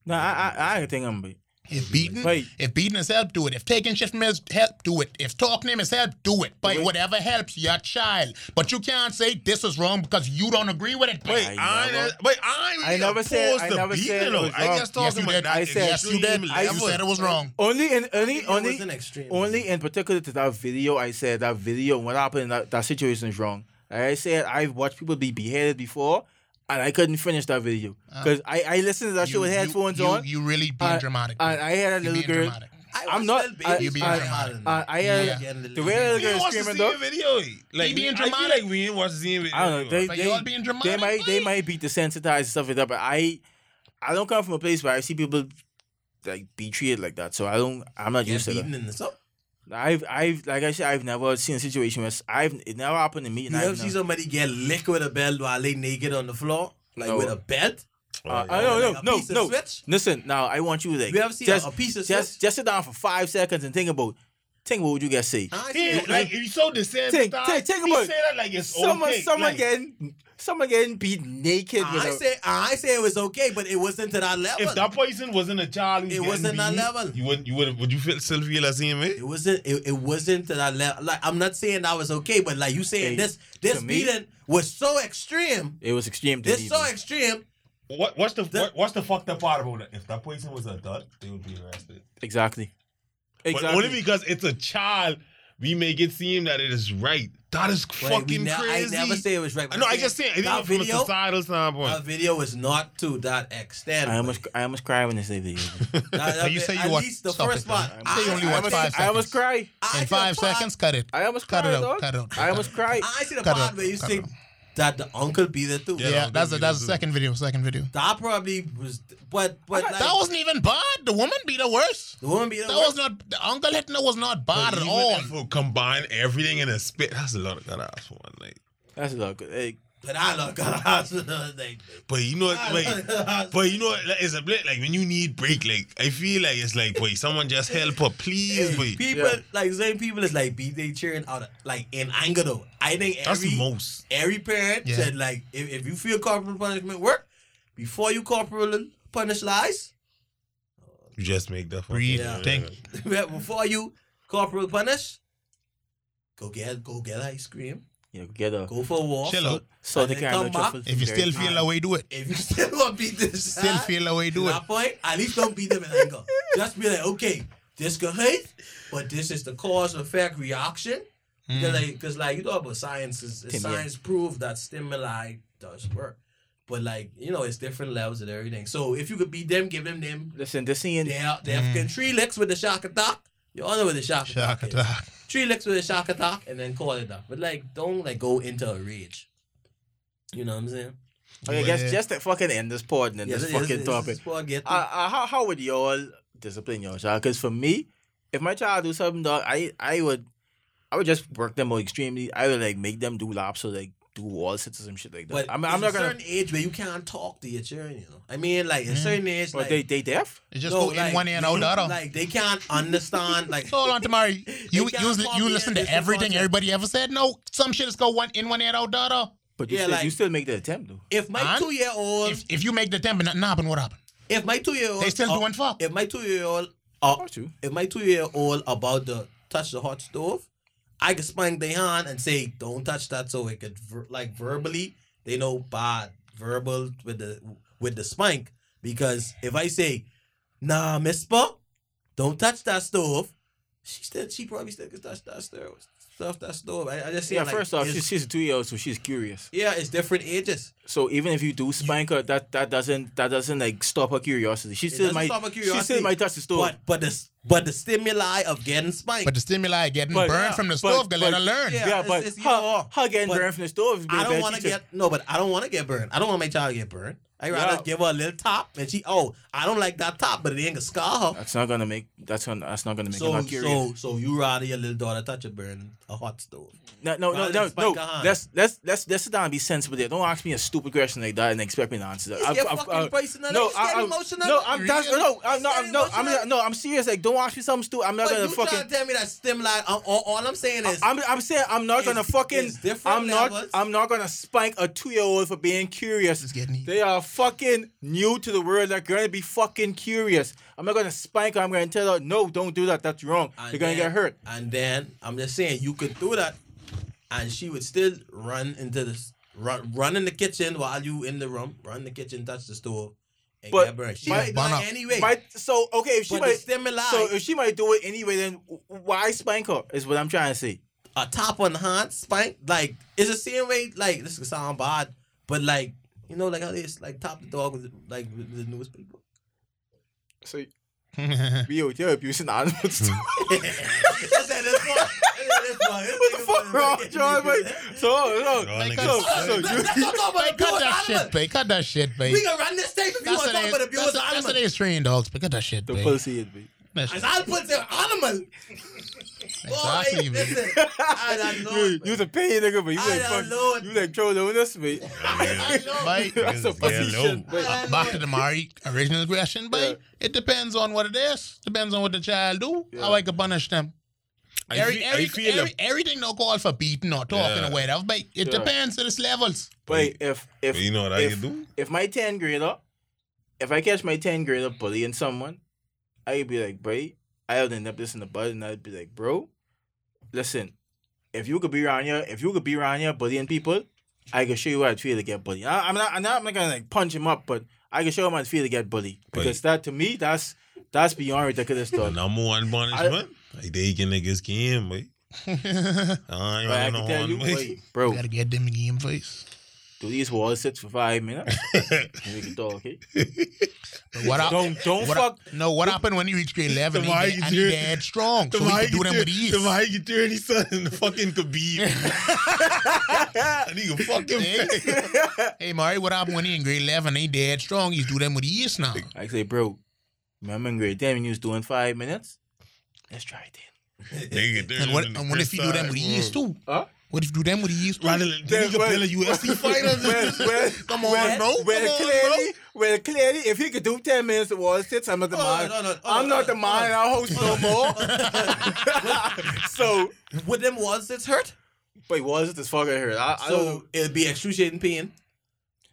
No, I I, I think I'm. If beating, Wait. if beating is help, do it. If taking shit from him is help, do it. If talking to him is help, do it. But Wait. whatever helps your child. But you can't say this is wrong because you don't agree with it. Wait, I I, never- wait, I, ain't I never said- I never said it though. was I wrong. just Yes, talking you about did. that. I said- yes, you did. extreme I level. said it was wrong. Only in only only wasn't extreme. only in particular to that video. I said that video what happened in that, that situation is wrong. Like I said I've watched people be beheaded before, and I couldn't finish that video uh, because I I listened to that shit with headphones you, on. You really being and- dramatic. And I had a little girl. dramatic. I I'm was not- still I- beating You being my dramatic. son. I, I had Yeah. the way that We little didn't girl screaming though. video. Like He being I feel dramatic. like we didn't watch the same video. I don't know. They, But they, y'all being dramatic, they might they might be desensitized and stuff like that, but I I don't come from a place where I see people like be treated like that. So I don't I'm not Get used to that. Beaten in the so. I've I've like I said I've never seen a situation where I've it never happened to me. You ever I've see somebody get licked with a belt while they naked on the floor, like No. with a belt? uh, Oh, I don't know Like a no no. switch? Listen now I want you to like You ever see just a, a piece of just switch? just sit down for five seconds and think about think about what you guys say. I Yeah, see- like if you so desensitized. Take- take- take he about- say that like it's Someone okay. someone like, getting someone getting beat naked. with I a- say I say it was okay, but it wasn't to that level. If that person wasn't a child, It wasn't that level. You wouldn't. You would. Would you feel still feel the same way? it wasn't it, it wasn't to that level. Like I'm not saying that was okay, but like you saying Hey, this this to me- beating was so extreme. it was extreme. to This so bro. extreme. What? What's the, The- what, What's the fucked up part about it? If that person was an adult, they would be arrested. exactly. But Exactly. only because it's a child, we make it seem that it is right. That is Wait, we fucking ne- crazy. I never say it was right. I know. I just saying. I that think from a video. societal standpoint. That video was not to that extent. I almost I almost cry when they say video. (laughs) That- that- you say you at watch- least the stop first it, part. man. I- Say you only I watch was- five I almost seconds. cry. I In see the five seconds, cut it. I almost Cut cried, it out. dog. Cut it out. I almost cry. I see the Cut it part out, where you cut say it out. That the uncle be it too. Yeah, Yeah, that's a I'll that's a second video. Second video. That probably was, but but like, that wasn't even bad. The woman be the worst. the woman be it. That was not. The uncle hitting her was not bad But at even all. if we combine everything in a spit, that's a lot of that ass one. Like, That's a lot of good. Hey, But I love God. (laughs) like, but you know what? I Wait, love- but you know what? Like, it's a bit like when you need break. Like, I feel like it's like, wait, someone just help her, please, wait. people Yeah. like certain people is like beat they cheering out of, like in anger though. I think That's every the most. every parent Yeah. said like if, if you feel corporal punishment work before you corporal punish lies You just make that. fucking- Breathe, Yeah. think. (laughs) before you corporal punish go get go get ice cream, You know, get a go for a walk, Chill out. So they then caramel come back. If you still feel the way, do it. If you still want to beat this, (laughs) Still side, feel the way, to do it. that point, at least don't beat them in anger. Just be like, okay, this could hurt, but this is the cause and effect reaction. Because Mm. like, cause like you know about science is Tim, yeah. science proved that stimuli does work, but like you know it's different levels and everything. So if you could beat them, give them them. Listen, this scene. They are they have Mm. three licks with the shock attack. You all know what the shock, Shock attack, attack. Is. Three licks with a shock attack, and then call it that. But like, don't like go into a rage. You know what I'm saying? Okay, guess Yeah. just to fucking end this pod and then this Yes, fucking yes, yes, topic. this is I get. Uh, uh, how how would y'all discipline your child? Because for me, if my child do something, dog, I I would I would just work them out extremely. I would like make them do laps or like do wall sits or some shit like that. But I'm, I'm, I'm not a gonna. certain age where you can't talk to your children. You know, I mean, like a certain age, But like they they deaf. It just no, go in like, one ear and out the other. Like they can't understand. Like Hold on, Tamari. (laughs) You can't you, you comprehend listen this to everything concept. everybody ever said? No, some shit is go one in one ear out the other. But you Yeah, still like- you still make the attempt though. if my And two year old, If, if you make the attempt and nothing happen, what happen? if my two year old, They still doing fuck. If my two year old, uh, Got you. if my two year old about to touch the hot stove, I can spank their hand and say, "Don't touch that," so it could ver- like verbally they know bad verbal with the with the spank because if I say, "Nah, Miss Mister, don't touch that stove," she still she probably still can touch that stove. Stuff that stove. I, I just say Yeah, like, first off, she's, she's two years old, so she's curious. yeah, it's different ages. So even if you do spank her, that that doesn't that doesn't like stop her curiosity. She still might stop her she still might touch the stove. But but the but the stimuli of getting spanked. But the stimuli of getting But- burned yeah, from the but- stove, can let but- learn. Yeah. yeah, it's- but it's her, either or. her getting But burned from the stove. is I a don't want to get no, but I don't want to get burned. I don't want my child to get burned. I rather Yeah. give her a little top, and she oh I don't like that top, but it ain't gonna scar her. That's not gonna make. That's gonna. That's not gonna make her not curious. so so you rather your little daughter touch a burn a hot stove? No, no, no, Rather no, no. Let's let's let's sit down and be sensible there. Don't ask me a stupid question like that and expect me to answer that. It's I've- your I've- fucking. No, I, no, I'm that's, no, I'm not, I'm, no, I'm no, I'm serious. Like, don't ask me something stupid. I'm not But gonna you fucking. trying to tell me that stimuli? uh, all, all I'm saying is I'm, I'm saying I'm not gonna fucking. it's different I'm not. I'm not gonna spank a two year old for being curious. It's getting heat. They are fucking new to the world. They're gonna be fucking curious. I'm not gonna spank her. I'm gonna tell her, no, don't do that. That's wrong. And You're gonna then- get hurt. And then I'm just saying you could do that, and she would still run into the run run in the kitchen while you in the room, run in the kitchen, touch the stove, and But get burned. She might do it anyway. Right. So okay, if she but might. stimuli, So if she might do it anyway, then why spank her? Is what I'm trying to say. a top on the hand spank, like it's the same way. Like this could sound bad, but like you know, like how they just, like top the dog with like with the newspaper. So we out here abusing animals too. I said this one. what the fuck wrong, John? Like, (laughs) so, so, Like, so, uh, so, you, Hey, cut that shit, babe. Cut that shit, babe. We can run this tape if you That's want to talk what about they- abuse that's what- that's what animals. they train dogs. But cut that shit, the babe. pussy is big. That shit- As I put the animal. Exactly, Boy, babe. listen, (laughs) I don't know. You, you was a pain nigga, but you I like don't fuck, know it. you like trolling with us, mate. Mate, (laughs) That's a Yeah, pussy shit, mate. uh, back to the Mari original question, babe. It depends on what it is. Depends on what the child do. How I can punish them. I Every, feel- I every, feel every, everything no call for beating or talking Yeah. or whatever, but it Yeah. depends to its levels. Wait, if if But you know what I if, can do? if my 10 grader, if I catch my 10 grader bullying someone, I'd be like, bro, I would end up this in the bud, and I'd be like, bro, listen, if you could be around here, if you could be around here bullying people, I can show you how it feel to get bullied. I, I'm not, I'm not, I'm not gonna like punch him up, but I can show him how it feel to get bullied because that to me, that's that's beyond ridiculous The stuff. number one punishment, like they can niggas game, boy. (laughs) I ain't But I can tell you, one way. wait, bro, Gotta get them in the game face. Do these walls sit for five minutes, we can talk, okay? But what hap- Don't don't what fuck. hap- no, what happened when you reach grade 11 The (laughs) and he, mic and is he dead strong? So we can do them with ease. The why you dirty son and the fucking Khabib. I need to fucking Hey. hey, Mari, what happened when he in grade 11 he dead strong? He's do them with ease now. I say, bro, remember in grade 10 when you was doing five minutes? Let's try it Nigga, dirty And what, on and what if you do them with side, ease too? Huh? What if you do them with ease too? Rather than he could build a UFC fighter. Come on, well, bro. Well, Come on, clearly, well, clearly, if he could do 10 minutes of wall sits, I'm not the Oh, man. no, no, oh, I'm not oh, the man in our house no more. so, (laughs) (laughs) With them walls, it's hurt. wait, wall sits is fucking hurt. I, I don't. So it'll be excruciating pain.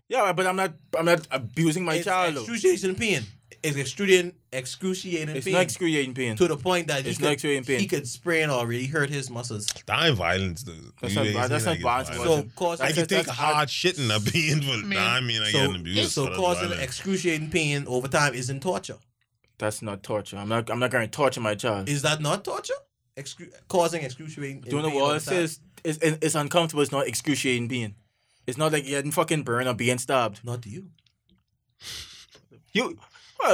Yeah, but I'm not, I'm not abusing my it's child excruciating pain. It's excruciating, excruciating It's pain not excruciating pain. to the point that he It's could, not excruciating pain. he could sprain already hurt his muscles. That ain't violence, though. That's You not ain't vi- that's saying not like it's violence. So violence. cause I can take that's hard shit and a pain for Man, I mean I so, get abused. so causing violence. excruciating pain over time isn't torture. That's not torture. I'm not. I'm not going to torture my child. Is that not torture? Excru- causing excruciating Do you know what it says? It's, it's, it's uncomfortable. It's not excruciating pain. It's not like you're getting fucking burned or being stabbed. Not you. You,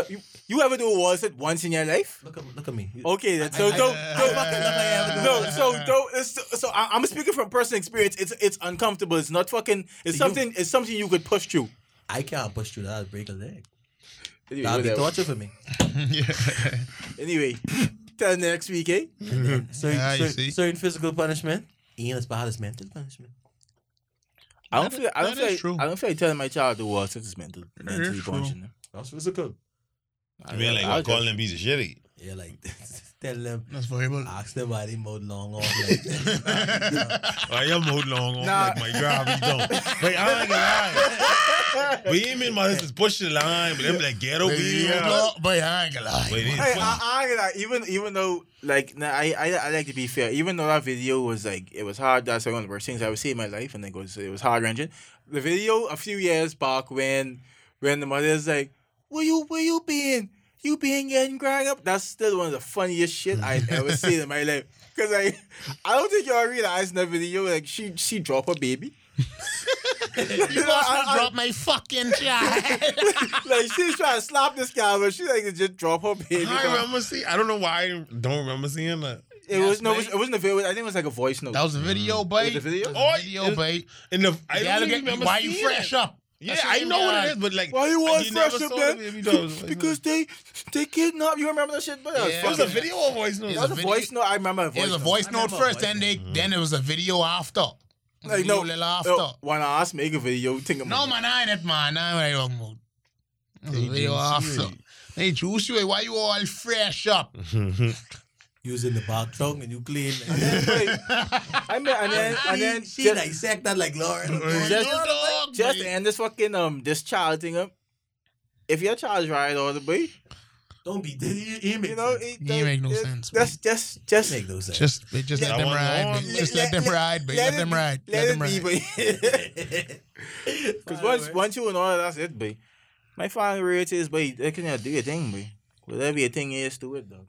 you, you ever do a wall sit once in your life? Look at look at me. Okay, then. So I- don't, I- don't I fucking look I no. So don't. So I, I'm speaking from personal experience. It's it's uncomfortable. It's not fucking. It's So you- something. It's something you could push through. I can't push through that. I'd break a leg. Anyway, That'd be torture for me. Anyway, till next week, eh? Certain, Yeah, certain, certain physical punishment ain't as bad as mental punishment. I don't That feel. is- I don't feel. Like. I don't feel like telling my child to wall since it's mental, mentally true. punishing them. That's physical. I mean like I'll what calling them piece of shit. Yeah, like (laughs) tell them, That's horrible. ask them why they mowed long off. (laughs) Like, I am hold long on Nah. like my gravity don't. But I ain't gonna lie. But you mean my sister's pushing the line, but them like ghetto But beat. yeah, but I ain't gonna lie. Wait, it- Hey, I, I, ain't gonna lie, even even though like nah, I, I I like to be fair. Even though that video was like it was hard. That's one of the worst things I ever seen in my life, and it was it was heart wrenching. The video a few years back when when the mother's like, "Where you where you been? You been getting ground up?" That's still one of the funniest shit I ever (laughs) seen in my life. Cause I I don't think y'all realize in the video like she she drop her baby. (laughs) You must I- I- drop my fucking child. (laughs) like she's trying to slap this guy, but she like just drop her baby. I dog. remember see. I don't know why I don't remember seeing that. It Yes, was no, it, was, mate. it wasn't a video. I think it was like a voice note. That was a video, mm. Was bait. it a video? That was Oh, a video, it- bait. In the I You don't gotta get, remember why you fresh it. up? Yeah, That's I know you what it is, but like Why you want you fresh up, saw man? the baby dolls. because they they kidnapped. You remember that shit? But Yeah. it was a video or voice note. It was a voice note. I remember a It was a voice note first, voice then they then it was a video after. Like video no, little after. no, when I asked make a video, think No man, I ain't it man. I ain't wrong mood. It was video after. Hey, juice you. Why you all fresh up? (laughs) using the back trunk and you clean. (laughs) I mean, and then and then she just, dissect that like Lauren. Just- dog, just to boy. end this fucking um this child thing up. If your child's right all the way, Don't be. (laughs) He, he make you know, sense. it, You make no it- sense, That's just just make no sense. Just, they just let That them ride. on. Just let them ride, babe. Let it them be- ride. Let Let them be, ride. Because once once you and all that's it, boy. My final rate is, but they can do your thing, but Whatever your thing is, do it, dog.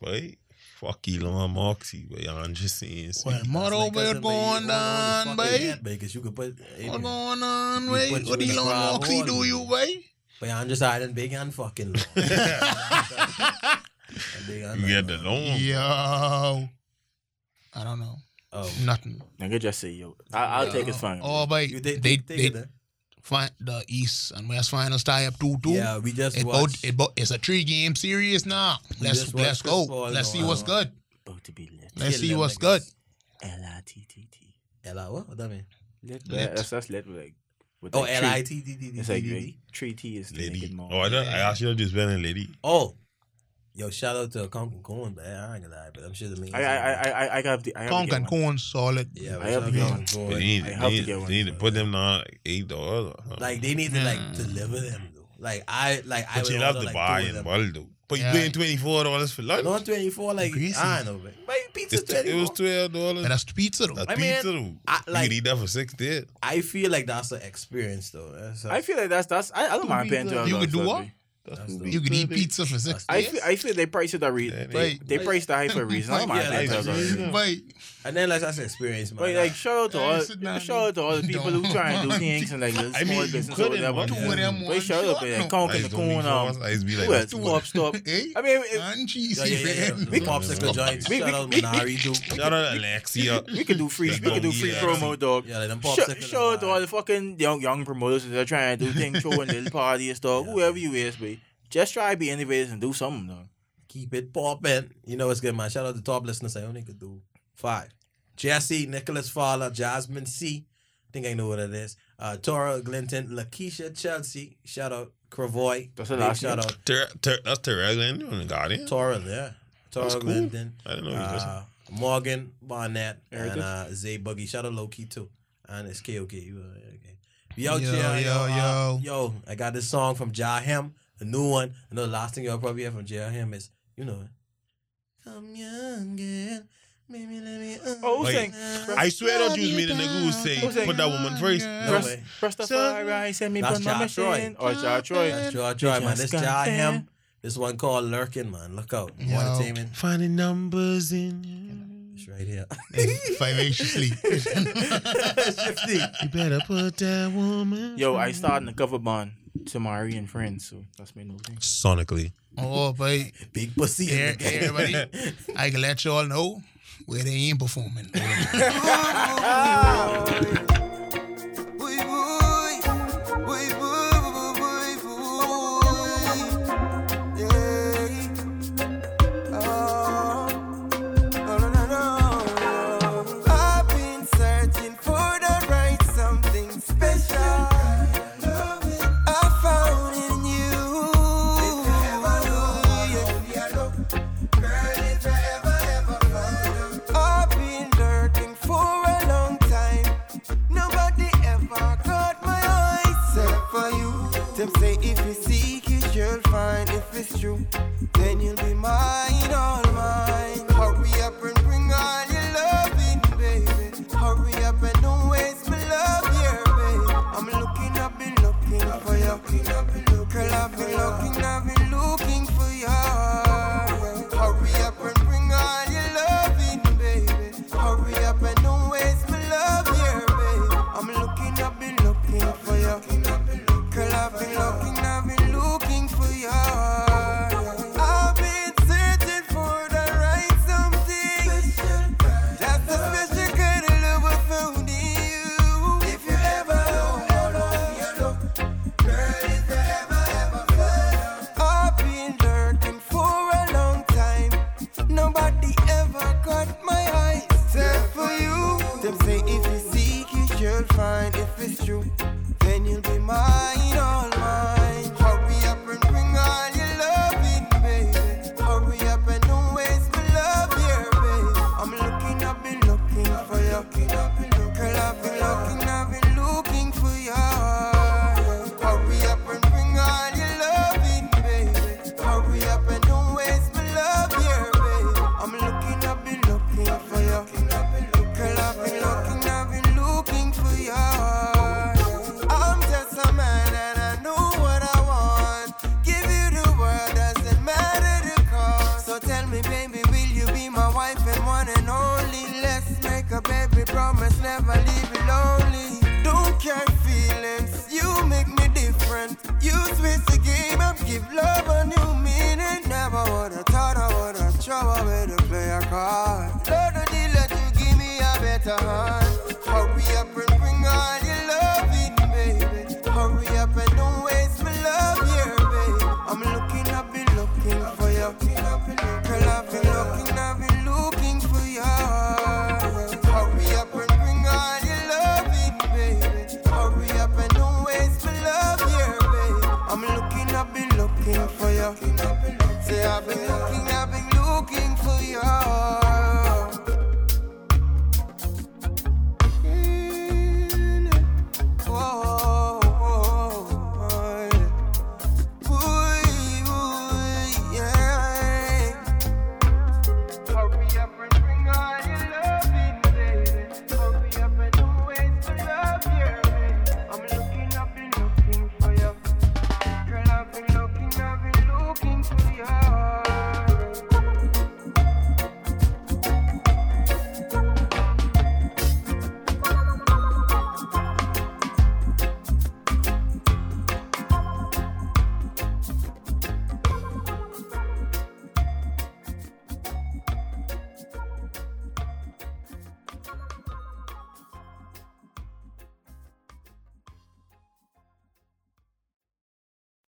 Wait, fuck Elon Moxie, but I'm just saying. see. Well, what over there going on, babe? Because you could put. What going on, You babe? What in the Elon Moxie do you, babe? But I'm just hiding big and fucking. long. (laughs) Big and You get the long. loan. Yo. I don't know. Oh, Nothing. Nigga just say, yo, I, I'll take his fine. Oh, but you they, take, they, take, take they it. find the East and West finals tie up 2 2. Yeah, we just It both, watched. it both, it's a three game series now. We Let's let's go. Paul Let's go see what's good. About to be lit. Let's see what's good. L-I-T-T-T. L I what? What that mean? Lit. Lit. That's, that's lit. Like, with Oh, like L three- I T T T T It's like, T three T is Lady. Oh, I, don't, I actually just been a lady. Oh, yo! Shout out to Conk and Corn, but I ain't gonna lie, but I'm sure the main. I, I, I, I, I have the. I have Conk to and one. Corn solid. Yeah, I have shout to out get one. They need, I they have to need, get one. they need to put them down like eight dollars. Like they need to like Yeah. deliver them though. Like I like I But you would love order, to like, buy two of in them. bulk though. But you Yeah. paying twenty four dollars for lunch. Not twenty four, like Greasy. I don't know, man. My pizza It's, twenty it was four. twelve dollars. And that's pizza though. That's I mean, pizza though. I- you like- could eat that for six days. I feel like that's an experience though. That's I feel like that's that's. I, I don't mind paying twelve You could do what? That's You could eat pizza for six I days. feel I feel they price it a reason. Yeah, They, they- they price the high for a reason. I don't mind Yeah, paying that's twelve dollars. reason. Wait, and then like that's an experience, man. But like shout out to all sit shout out to all the people who try and do (laughs) things and like little I small mean, you business or couldn't whatever. want two of them But one shout out to like no. Conk I and the just don't be Um, I just be like, who else? two of Pop stop. (laughs) Hey, I mean, it- and yeah, cheesy. yeah, yeah. We popsicle joints. We- Shout out we- Minari too. Shout out Alexia. (laughs) we can do free. We can do free promo, dog. Yeah, like them Shout, popsicle. shout out to all the fucking young young promoters that are trying to do things, throwing little parties, dog. Yeah. Whoever you is, but just try to be innovative and do something, dog. Keep it popping. You know it's good, man. Shout out to top listeners. I only could do Five. Jesse, Nicholas Fowler, Jasmine C. I think I know what it is. Uh, Tora Glinton, Lakeisha Chelsea. Shout out Cravoy. That's a last shout out. Ter- ter- that's Terrell Glinton on Guardian. Tora, yeah. Tora that's cool. Glinton. I didn't know he was uh, Morgan Barnett Erica? and uh, Zay Buggy. Shout out Loki too. And it's KOK. Uh, okay. Yo, yo, yo, uh, yo, yo. I got this song from Jah Hem a new one. I know the last thing y'all probably hear from Jah Hem is, you know, Come young and Oh, who's saying? I swear don't use me the nigga who say put that woman first. No way. all, right? send me That's Ja Troy. Or Ja Troy. That's Ja Troy, man. This Jah Hem. This one called Lurking, man. Look out. Entertainment. Finding numbers in. It's right here. Vivaciously. (laughs) you better put that woman. Yo, I started the cover band to my and friends, so that's my new thing. Sonically. Oh, boy. Big pussy. game everybody. (laughs) I can let you all know where they ain't performing. (laughs) (laughs) is true, then you'll be mine, all mine. Hurry up and bring all your loving, baby. Hurry up and don't waste my love here, baby. I'm looking, I've been looking for you. Girl, I've been looking, I've been looking.